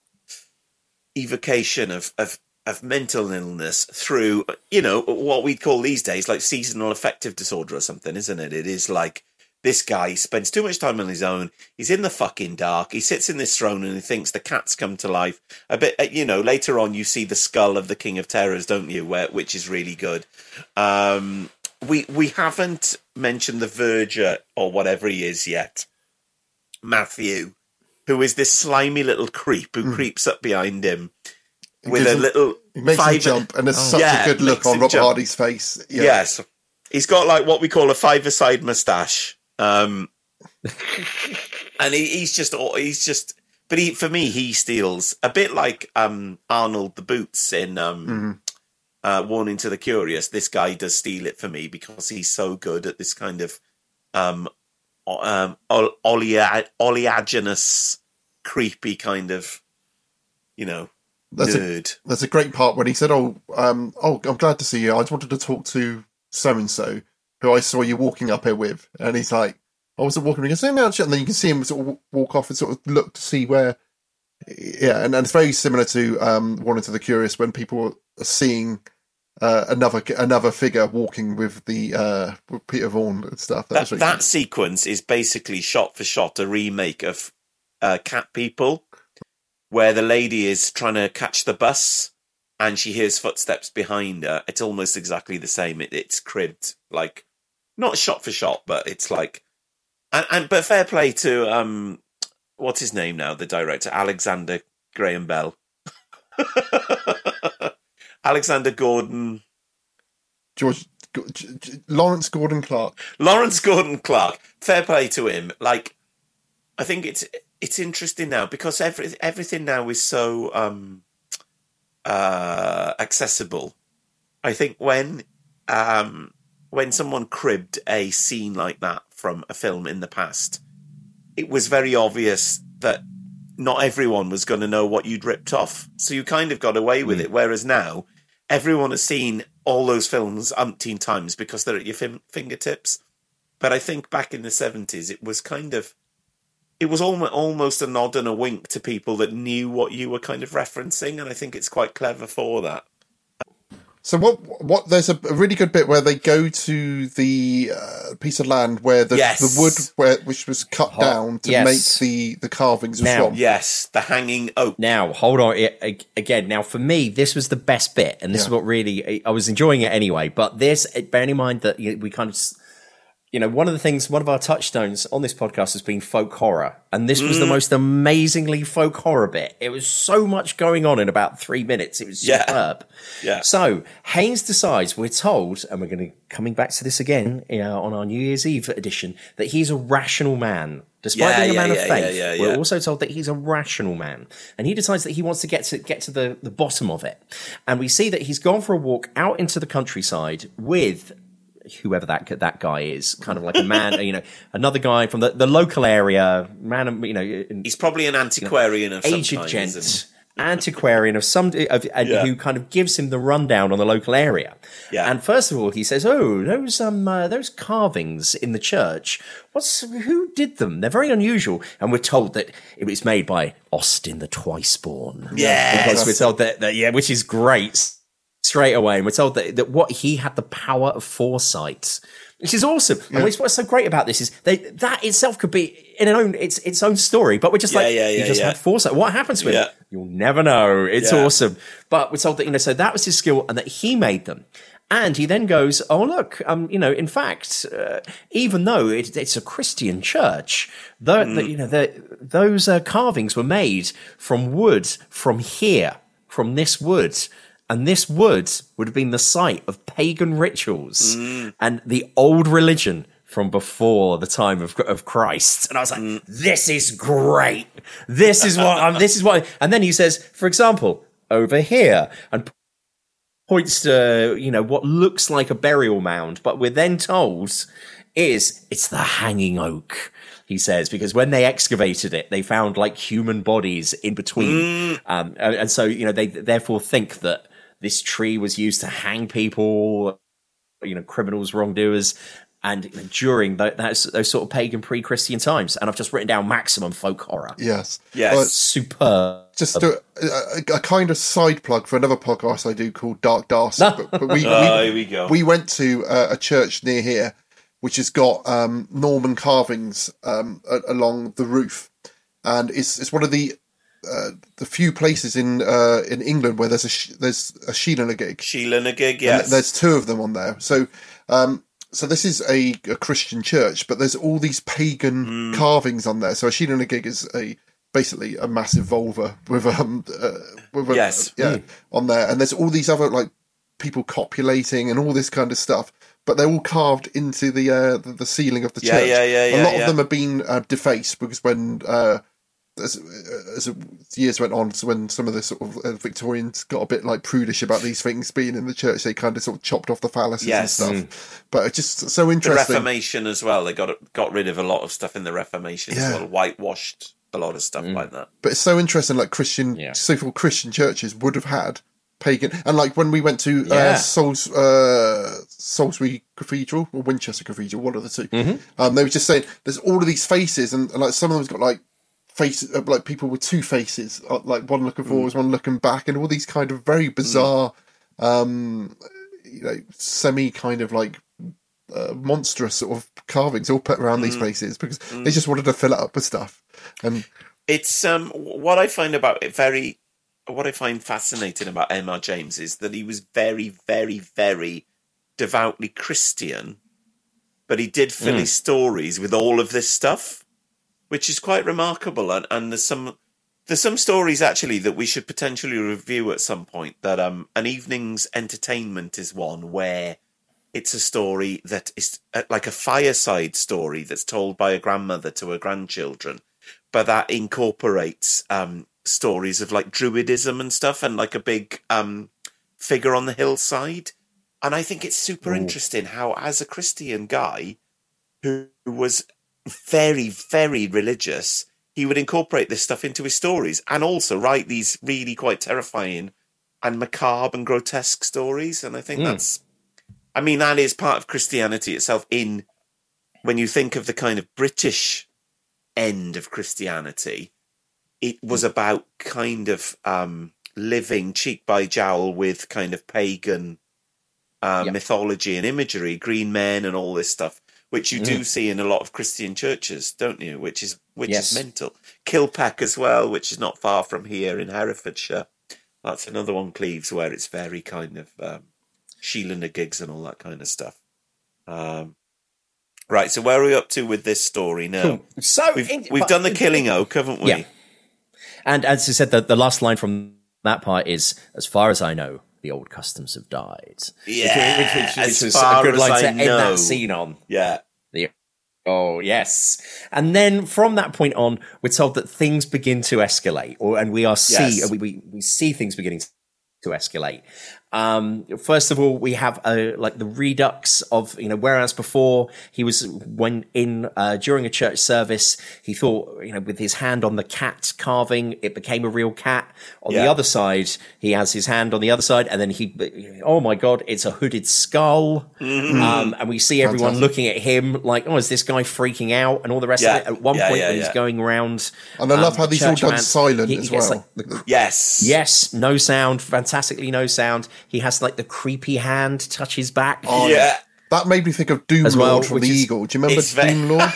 evocation of, of of mental illness through you know what we'd call these days like seasonal affective disorder or something, isn't it? It is like this guy spends too much time on his own. He's in the fucking dark. He sits in this throne and he thinks the cats come to life. A bit, uh, you know. Later on, you see the skull of the King of Terrors, don't you? Where which is really good. Um, we we haven't mentioned the Verger or whatever he is yet. Matthew, who is this slimy little creep who creeps up behind him with gives a little He makes him five- jump, and there's Oh. such Yeah, a good look on him Robert jump. Hardy's face. Yeah. Yes. He's got like what we call a five-a-side moustache. Um, and he, he's just, he's just, but he, for me, he steals a bit like um, Arnold the Boots in um, Mhm. uh, Warning to the Curious. This guy does steal it for me because he's so good at this kind of um, um, ol- olea- oleaginous, creepy kind of, you know, That's a, nerd. there's a great part when he said, "Oh, um, oh, I'm glad to see you. I just wanted to talk to so and so who I saw you walking up here with." And he's like, "I wasn't walking." "No, no," and then you can see him sort of walk off and sort of look to see where. Yeah, and, and it's very similar to um, Warning to the Curious when people are seeing uh, another another figure walking with the uh, with Peter Vaughan and stuff. That, that, that sequence is basically shot for shot a remake of uh, Cat People, where the lady is trying to catch the bus and she hears footsteps behind her. It's almost exactly the same. It, it's cribbed, like not shot for shot, but it's like. And, and but fair play to um, what's his name now? The director Alexander Graham Bell, Alexander Gordon. George Lawrence Gordon Clark. Lawrence Gordon Clark. Fair play to him. Like, I think it's it's interesting now because every everything now is so um uh accessible. I think when um when someone cribbed a scene like that from a film in the past, it was very obvious that not everyone was going to know what you'd ripped off. So you kind of got away with it. Whereas now, everyone has seen all those films umpteen times because they're at your fin- fingertips. But I think back in the 70s, it was kind of. It was almost, almost a nod and a wink to people that knew what you were kind of referencing, and I think it's quite clever for that. So what? What? There's a, a really good bit where they go to the uh, piece of land where the Yes. the wood where which was cut Hot- down to yes. make the the carvings Now- from. Yes, the hanging oak. Now, hold on a- a- again. Now, for me, this was the best bit, and this is what really I was enjoying it anyway. But this, bearing in mind that you know, we kind of, s- you know, one of the things, one of our touchstones on this podcast has been folk horror, and this was the Mm. most amazingly folk horror bit. It was so much going on in about three minutes. It was Yeah. superb. Yeah. So Haynes decides, we're told, and we're going to coming back to this again on our New Year's Eve edition, that he's a rational man. Despite Yeah, being a yeah, man of faith, yeah, we're also told that he's a rational man, and he decides that he wants to get to get to the, the bottom of it. And we see that he's gone for a walk out into the countryside with whoever that that guy is, kind of like a man, you know, another guy from the, the local area, man, you know, He's probably an antiquarian of aged gent, antiquarian of some, of, and Yeah. who kind of gives him the rundown on the local area. Yeah. And first of all, he says, "Oh, those um, uh, those carvings in the church. What's who did them? They're very unusual." And we're told that it was made by Austin the Twiceborn. Yes. because we're told that, that yeah, which is great. Straight away. And we're told that, that what he had the power of foresight, which is awesome. And what's, what's so great about this is they, that itself could be in an own its its own story. But we're just Yeah, like yeah, he yeah, just yeah. had foresight. What happens to him? Yeah. You'll never know. It's Yeah. awesome. But we're told that you know, so that was his skill, and that he made them. And he then goes, "Oh look, um, you know, in fact, uh, even though it, it's a Christian church, the, the you know, the, those uh, carvings were made from wood from here, from this wood." And this wood would have been the site of pagan rituals mm. and the old religion from before the time of, of Christ. And I was like, mm. this is great. This is what I'm, this is what, and then he says, for example, over here, and points to, you know, what looks like a burial mound, but we're then told is it's the hanging oak. He says because when they excavated it, they found like human bodies in between, mm. um, and, and so you know they therefore think that this tree was used to hang people, you know, criminals, wrongdoers, and during tho- those, those sort of pagan pre-Christian times. And I've just written down maximum folk horror. Yes. Yes. Well, Superb. just a, a, a kind of side plug for another podcast I do called Dark Darcy. but, but we, Oh, we, here we go. we went to uh, a church near here, which has got um, Norman carvings um, a- along the roof, and it's it's one of the uh, the few places in uh, in England where there's a there's a Sheila gig. Sheila Nagig, And yes. there's two of them on there. So, um, so this is a, a Christian church, but there's all these pagan Hmm. carvings on there. So a Sheila gig is a basically a massive vulva with um uh, with a, Yes. yeah Mm. on there, and there's all these other like people copulating and all this kind of stuff. But they're all carved into the uh, the, the ceiling of the Yeah, church. yeah, yeah, yeah. a lot yeah. of them have been uh, defaced because when uh, as, as years went on, so when some of the sort of uh, Victorians got a bit like prudish about these things being in the church, they kind of sort of chopped off the phalluses Yes. and stuff. But it's just so the interesting. Reformation as well. They got got rid of a lot of stuff in the Reformation Yeah. as well, whitewashed a lot of stuff like that. But it's so interesting. Like Christian, so-called Christian churches would have had pagan, and like when we went to uh, Yeah. Sals, uh, Salisbury Cathedral or Winchester Cathedral, one of the 2 Mm-hmm. Um, they were just saying there's all of these faces, and, and like some of them's got like faces, uh, like people with two faces, uh, like one looking Mm. forwards, one looking back, and all these kind of very bizarre, um, you know, semi kind of like. Uh, monstrous sort of carvings all put around these Mm. places because Mm. they just wanted to fill it up with stuff and It's um what I find about it very what I find fascinating about M.R. James is that he was very, very, very devoutly Christian, but he did fill Mm. his stories with all of this stuff, which is quite remarkable. And, and there's some there's some stories actually that we should potentially review at some point. That um an evening's entertainment is one where it's a story that is uh, like a fireside story that's told by a grandmother to her grandchildren, but that incorporates um, stories of like druidism and stuff, and like a big um, figure on the hillside. And I think it's super Ooh. interesting how, as a Christian guy who was very, very religious, he would incorporate this stuff into his stories and also write these really quite terrifying and macabre and grotesque stories. And I think Mm. that's, I mean, that is part of Christianity itself. In when you think of the kind of British end of Christianity, it was about kind of um, living cheek by jowl with kind of pagan uh, mythology and imagery, green men and all this stuff, which you do Mm. see in a lot of Christian churches, don't you? Which is which Yes. is mental. Kilpeck as well, which is not far from here in Herefordshire. That's another one, Cleves, where it's very kind of um, Sheila gigs and all that kind of stuff. Um, right, so where are we up to with this story now? So we've, in- we've but- done the Killing Oak, haven't we? Yeah. And as I said, the, the last line from that part is, as far as I know, the old customs have died. Which- Yeah, which, which, which, as was a good line I to end know. that scene on. Yeah. The, oh, yes. And then from that point on, we're told that things begin to escalate, or and we are see Yes. we, we, we see things beginning to escalate. Um, first of all, we have uh, like the redux of you know whereas before he was when in uh, during a church service he thought you know with his hand on the cat carving it became a real cat. On the other side, he has his hand on the other side, and then he oh my god, it's a hooded skull, Mhm. um, and we see everyone Fantastic. looking at him like oh is this guy freaking out and all the rest Yeah. of it. At one Yeah, point yeah, when yeah. he's going around, And I love how the these all church done man, silent he- he as gets, well. like, the Yes. Yes, no sound, fantastically no sound. He has like the creepy hand touch his back. Oh, yeah. That made me think of Doom As Lord from the is- Eagle. Do you remember It's very- Doom Lord?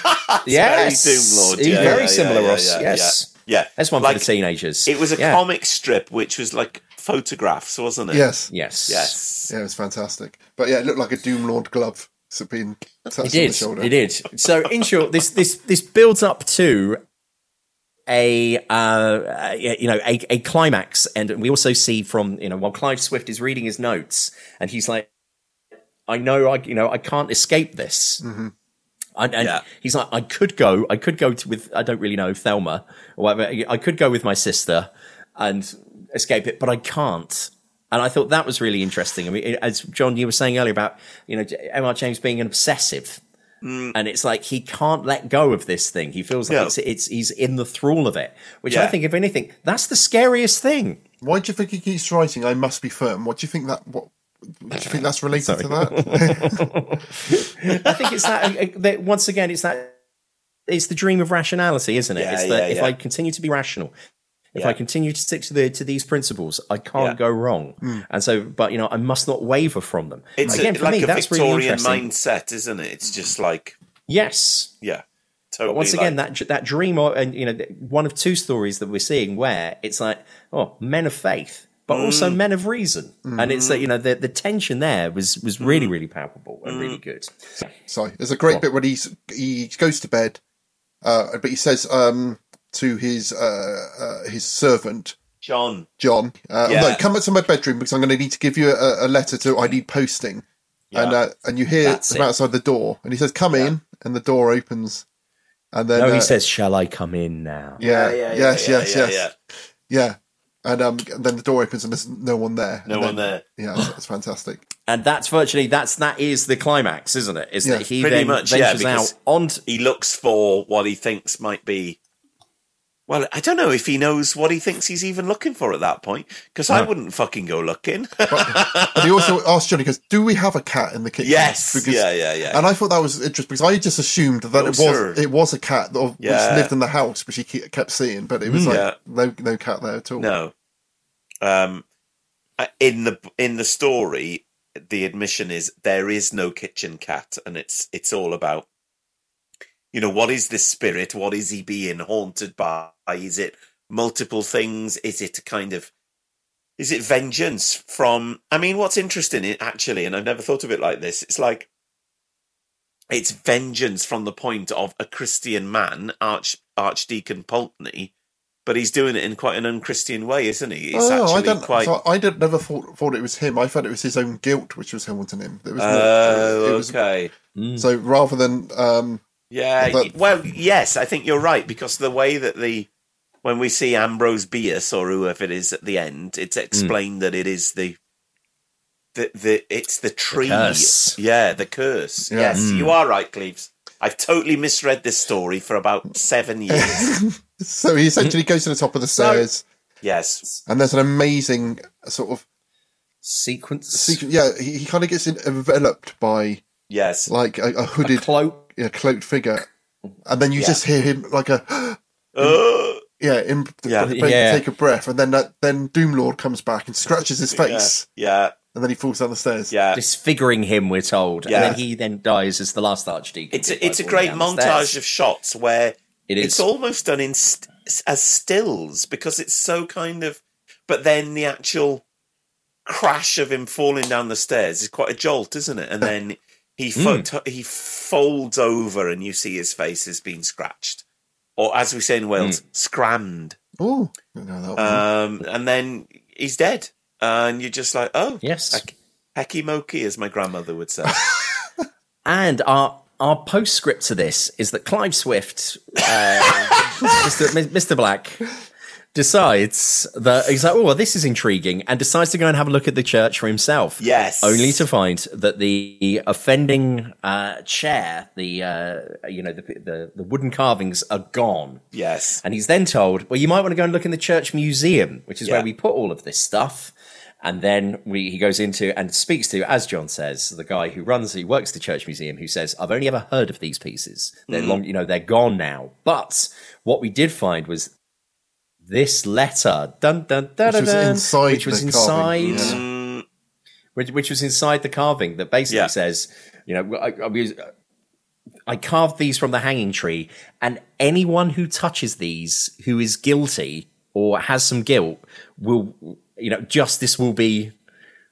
yes, very Doom Lord. He's Yeah, very yeah, similar, yeah, Ross. yeah, yes, yeah. Yeah. that's one Like, for the teenagers. It was a Yeah. comic strip which was like photographs, wasn't it? Yes. Yes. Yes. Yeah, it was fantastic. But yeah, it looked like a Doom Lord glove so being touched It on the did. shoulder. It did. So, in short, this this this builds up to a uh, you know a, a climax, and we also see from you know while Clive Swift is reading his notes, and he's like, "I know, I you know, I can't escape this." Mm-hmm. And, and he's like, I could go, I could go to, with, I don't really know, Thelma or whatever. I could go with my sister and escape it, but I can't. And I thought that was really interesting. I mean, as John, you were saying earlier about, you know, M.R. James being an obsessive. And it's like he can't let go of this thing. He feels like Yeah. it's, it's he's in the thrall of it, which I think, if anything, that's the scariest thing. Why do you think he keeps writing "I must be firm"? What do you think that? What do you think that's related to that? I think it's that, uh, that once again, it's that it's the dream of rationality, isn't it? Yeah, it's yeah, that if yeah. I continue to be rational, if Yeah. I continue to stick to the to these principles, I can't Yeah. go wrong. Mm. And so, but you know, I must not waver from them. It's again a, for like me. a That's really Victorian interesting. mindset, isn't it? It's just like Yes. yeah, totally. But once again, like- that that dream, or and you know, one of two stories that we're seeing where it's like, oh, men of faith, but also Mm. men of reason, and it's that you know the the tension there was was Mm. really really palpable and really good. Sorry, there's a great What? bit when he's he goes to bed, uh, but he says um, to his uh, uh, his servant John. John, uh, Yeah. no, come up to my bedroom because I'm going to need to give you a, a letter to I need posting, and Yeah. uh, and you hear That's from it. outside the door, and he says, "Come in," and the door opens, and then no, uh, he says, "Shall I come in now?" yeah, Yeah, yeah, yeah, yes, yeah, yes, yeah, yes, yeah. yeah. And um, and then the door opens and there's no one there. No And one there. Yeah, that's, that's fantastic. And that's virtually that's that is the climax, isn't it? Is Yeah, that he Pretty then much, yeah, ventures because out onto he looks for what he thinks might be. Well, I don't know if he knows what he thinks he's even looking for at that point, because I wouldn't fucking go looking. But he also asked Johnny, goes, "Do we have a cat in the kitchen?" Yes, because, yeah, yeah, yeah. And I thought that was interesting because I just assumed that No, it was sir. it was a cat that which lived in the house, which he kept seeing, but it was Mm. like Yeah. no no cat there at all. no. Um, uh, in the in the story, the admission is there is no kitchen cat, and it's it's all about, you know, what is this spirit? What is he being haunted by? Is it multiple things? Is it a kind of is it vengeance from? I mean, what's interesting, actually, and I've never thought of it like this. It's like it's vengeance from the point of a Christian man, Arch Archdeacon Pulteney, but he's doing it in quite an unchristian way, isn't he? It's oh, I don't. quite. So I did never thought thought it was him. I thought it was his own guilt which was haunting him. It was more- Oh, it was- okay. So rather than um, Yeah. But- well, yes, I think you're right because the way that the when we see Ambrose Bierce or whoever it is at the end, it's explained that it is the the the it's the tree. curse. Yeah, the curse. Yeah. Yes, Mm. you are right, Cleves. I've totally misread this story for about seven years. so he essentially goes to the top of the So- stairs, yes. and there's an amazing sort of sequence. secret. Yeah, he, he kind of gets enveloped by Yes. like a, a hooded cloak. Yeah, cloaked figure, and then you Yeah. just hear him like a Uh, yeah, in, Yeah. take, Yeah. take a breath, and then that, then Doomlord comes back and scratches his face, yeah. and then he falls down the stairs. Yeah. disfiguring him, we're told, Yeah. and then he then dies as the last archdeacon. It's a, it's a great montage of shots where It it's almost done in st- as stills because it's so kind of. But then the actual crash of him falling down the stairs is quite a jolt, isn't it? And then he fo- Mm. he folds over, and you see his face has been scratched, or as we say in Wales, scrammed. Oh, no, that one. Um, and then he's dead, and you're just like, oh, Yes. heck- hecky mokey, as my grandmother would say. And our our postscript to this is that Clive Swift, uh, Mr. Mr. Black, decides that he's like, oh, well, this is intriguing, and decides to go and have a look at the church for himself. Yes. only to find that the offending uh, chair, the uh, you know the, the the wooden carvings are gone. yes. And he's then told, well, you might want to go and look in the church museum, which is Yeah. where we put all of this stuff. And then we, he goes into and speaks to, as John says, the guy who runs, who works the church museum, who says, "I've only ever heard of these pieces. They're Mm. long, you know, they're gone now. But what we did find was this letter, dun dun dun Which was inside which was the inside carving, yeah. Mm, which, which was inside the carving that basically Yeah. says, you know, I, I, I carved these from the hanging tree, and anyone who touches these who is guilty or has some guilt will, you know, justice will be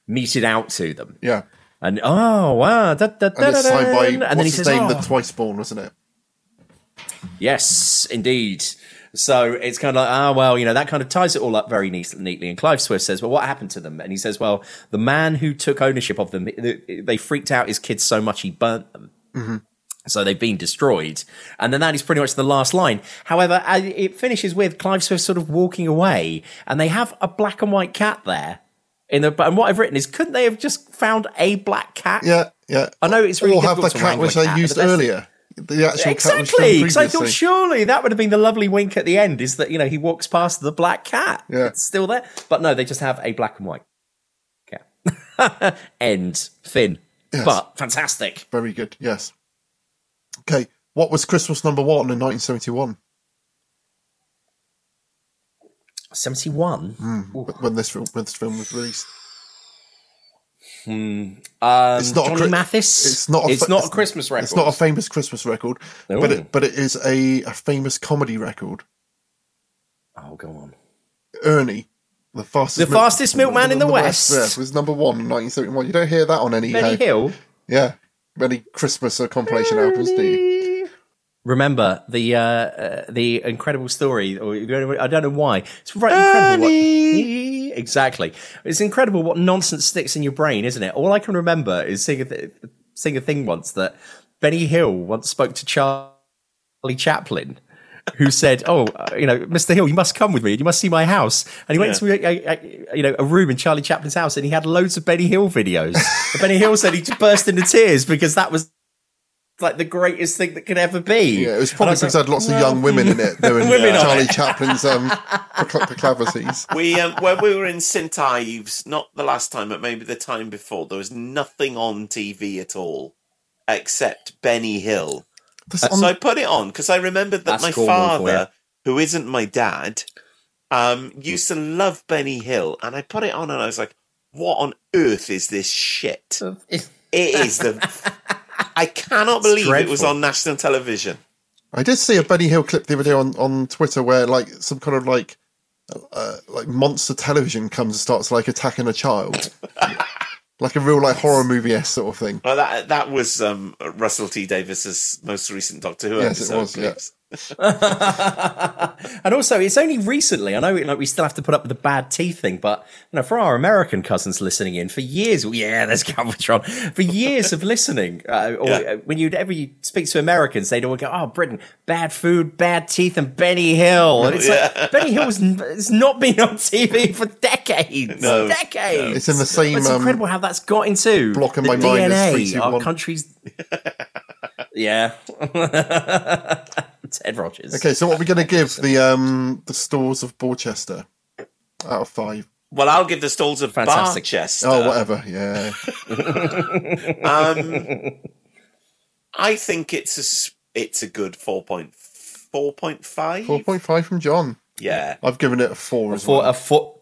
meted out to them. Yeah. And oh wow, da, da, da, And it's da, signed by and what's then he his says, name, oh. the twice born, wasn't it? Yes, indeed. So it's kind of like, ah, well, you know, that kind of ties it all up very neat- neatly. And Clive Swift says, well, what happened to them? And he says, well, the man who took ownership of them, they freaked out his kids so much he burnt them. Mm-hmm. So they've been destroyed. And then that is pretty much the last line. However, uh, it finishes with Clive Swift sort of walking away and they have a black and white cat there. In the, and what I've written is, couldn't they have just found a black cat? Yeah, yeah. I know it's really or have the cat which they used earlier. The actual Exactly, because I thought surely that would have been the lovely wink at the end. Is that you know he walks past the black cat, Yeah. it's still there, but no, they just have a black and white cat. end Finn, Yes. but fantastic. Very good. Yes. Okay. What was Christmas number one in 1971? Seventy one. Mm, when this film when this film was released. Hmm. Um, it's not Johnny a, Mathis. It's not. A, It's not a Christmas record. It's not a famous Christmas record, No. but it, but it is a, a famous comedy record. Oh, go on. Ernie, the fastest, The fastest milkman in the West. Yes, was number one in 1971. You don't hear that on any Benny uh, Hill. Yeah, many Christmas or compilation albums, do you? Remember the uh, uh, the incredible story, or I don't know why. It's right incredible. What, exactly, it's incredible what nonsense sticks in your brain, isn't it? All I can remember is seeing a, th- seeing a thing once that Benny Hill once spoke to Charlie Chaplin. Who said, "Oh, uh, you know, Mr. Hill, you must come with me. You must see my house." And he went Yeah. into a, a, a, you know a room in Charlie Chaplin's house, and he had loads of Benny Hill videos. Benny Hill said he just burst into tears because that was like the greatest thing that could ever be. Yeah, it was probably because like, it had lots of young women in it doing Women on Charlie. Chaplin's um, procl- proclivities. We um, when we were in St Ives, not the last time, but maybe the time before, there was nothing on TV at all except Benny Hill. Uh, on- so I put it on because I remembered that That's my Cornwall for father, who isn't my dad, um, used to love Benny Hill, and I put it on, and I was like, "What on earth is this shit?" it is the. I cannot It's believe it was on national television. I did see a Benny Hill clip the other day on, on Twitter where like some kind of like uh, like monster television comes and starts like attacking a child, like a real like horror movie s sort of thing. Well, that that was um, Russell T Davies's most recent Doctor Who Yes, it episode. was, yeah. Please. and also, it's only recently. I know, like, we still have to put up with the bad teeth thing, but you know, for our American cousins listening in, for years, yeah, there's Galvatron. For years of listening, uh, or Yeah. uh, when you'd ever you speak to Americans, they'd all go, "Oh, Britain, bad food, bad teeth, and Benny Hill." And it's Yeah. like Benny Hill has n- not been on TV for decades, No. decades. It's in the same, It's um, incredible how that's got into blocking the my mind DNA, 321. our country's. yeah, Ted Rogers. Okay, so what are we going to give the um the stalls of Barchester out of five? Well, I'll give the stalls of Fantastic. Barchester. Oh, whatever. Yeah. um, I think it's a it's a good four point four point five. Four point five from John. Yeah. I've given it a four as for well. a foot.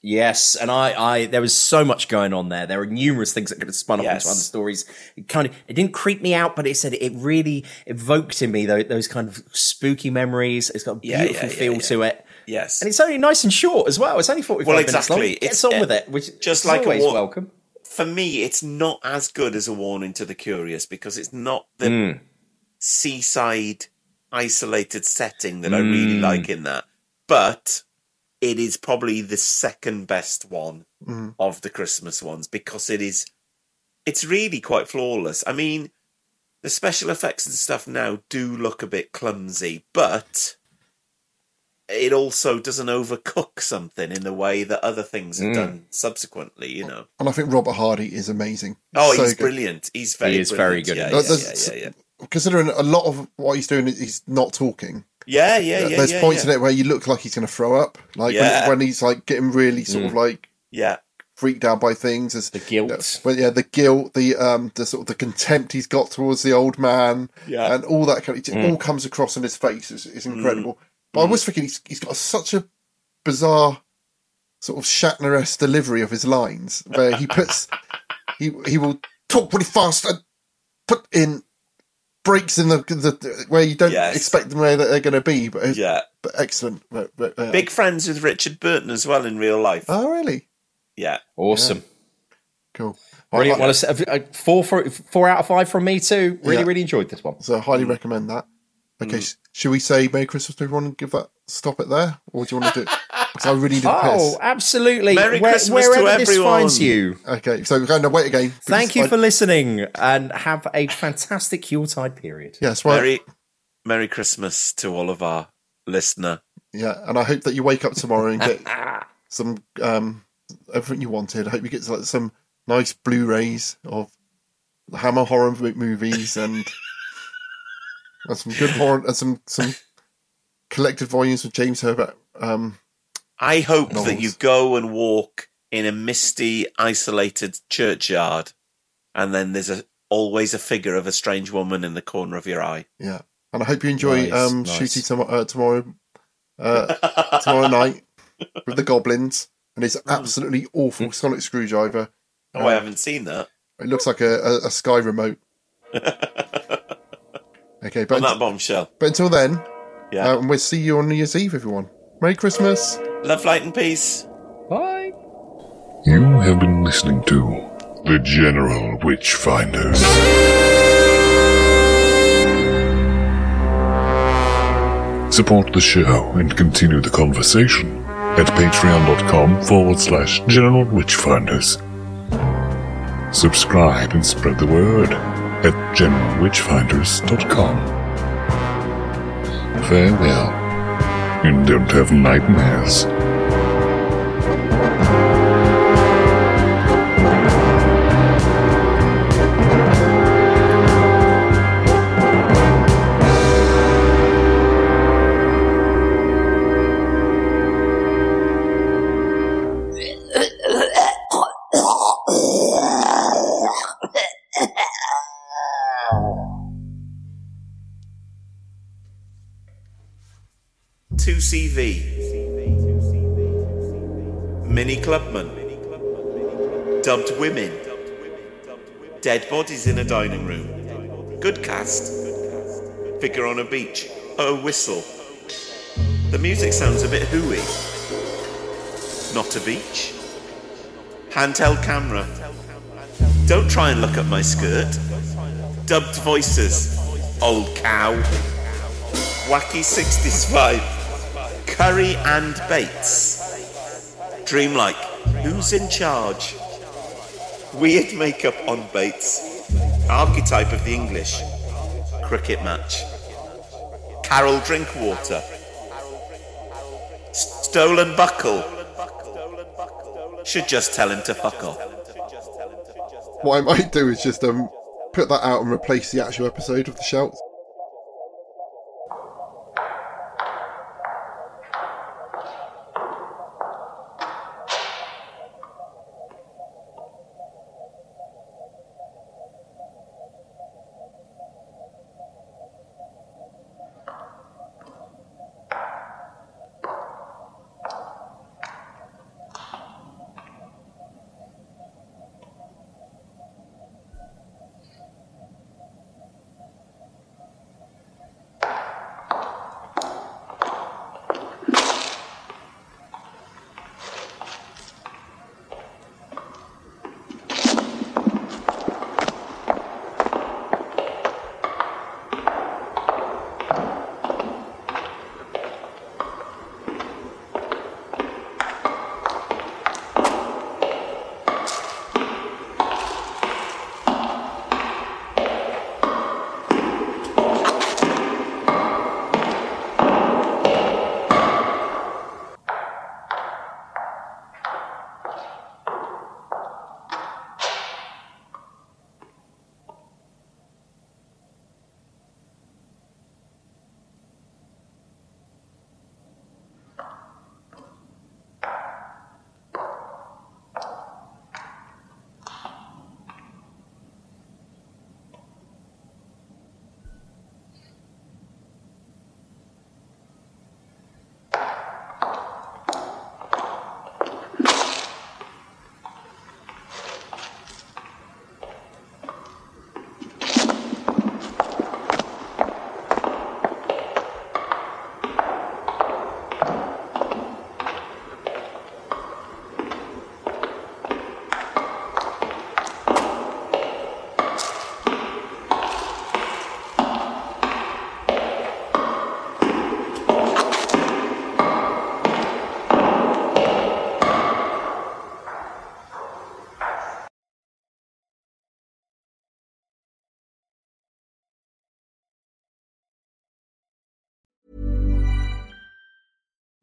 Yes, and I, I, there was so much going on there. There were numerous things that could have spun off Yes. into other stories. It kind of, it didn't creep me out, but it said it really evoked in me those, those kind of spooky memories. It's got a beautiful yeah, yeah, feel yeah. to it, Yes. and it's only nice and short as well. It's only forty-five Well, minutes exactly. long. It gets It's, on with it, which just is like always a welcome. For me, it's not as good as a warning to the curious because it's not the Mm. seaside isolated setting that I really Mm. like in that, but it is probably the second best one Mhm. of the Christmas ones because it is it's really quite flawless. I mean, the special effects and stuff now do look a bit clumsy, but it also doesn't overcook something in the way that other things have Mm. done subsequently, you know. And I think Robert Hardy is amazing. Oh, So he's good. brilliant. He's very He is very good Yeah, in yeah, yeah, yeah, yeah. Considering a lot of what he's doing, is he's not talking. Yeah, yeah, yeah. There's yeah, points yeah. in it where you look like he's going to throw up, like Yeah. when, when he's like getting really sort of Mm. like Yeah. freaked out by things. As, The guilt. but yeah, the guilt, the um, the sort of the contempt he's got towards the old man, Yeah. and all that kind of, it Mm. all comes across in his face. It's, it's incredible. But I was thinking he's, he's got such a bizarre sort of Shatner-esque delivery of his lines, where he puts he he will talk pretty fast and put in breaks in the, the where you don't Yes. expect them where they're going to be. But Yeah. but excellent. But, but, uh, Big friends with Richard Burton as well in real life. Oh, really? Yeah. Awesome. Cool. Brilliant. Well, it's, uh, four, for, four out of five from me too. Really, Yeah. really enjoyed this one. So I highly recommend that. Okay, sh- should we say Merry Christmas to everyone and give that stop it there, or do you want to do? Because I really need a Oh, absolutely. Merry Where- Christmas to wherever this everyone. finds you. Okay, so we're going to wait again. Thank you I- for listening and have a fantastic Yuletide period. Yes, well, Merry, Merry Christmas to all of our listener. yeah, and I hope that you wake up tomorrow and get some um everything you wanted. I hope you get like some nice Blu-rays of Hammer horror movies and and some good horn and some some collected volumes of James Herbert. Um, I hope that you go and walk in a misty, isolated churchyard, and then there's a always a figure of a strange woman in the corner of your eye. yeah, and I hope you enjoy Nice, um nice. shooting tom- uh, tomorrow uh, tomorrow night with the goblins. And it's absolutely awful Sonic Screwdriver. Oh, I haven't seen that. It looks like a, a, a Sky remote. okay, but On that bombshell. but until then, Yeah. uh, and we'll see you on New Year's Eve, everyone. Merry Christmas. Love, light, and peace. Bye. You have been listening to The General Witchfinders. Support the show and continue the conversation at patreon.com forward slash General Witchfinders. Subscribe and spread the word at generalwitchfinders.com. Farewell, and don't have nightmares. Two CV. Mini Clubman. Dubbed women. Dead bodies in a dining room. Good cast. Figure on a beach. A whistle. The music sounds a bit hooey. Not a beach. Handheld camera. Don't try and look at my skirt. Dubbed voices. Old cow. Wacky 60s vibe. Curry and Bates. Dreamlike. Who's in charge? Weird makeup on Bates. Archetype of the English. Cricket match. Carol Drinkwater. Stolen buckle. Should just tell him to fuck off. What I might do is just um put that out and replace the actual episode of the shouts.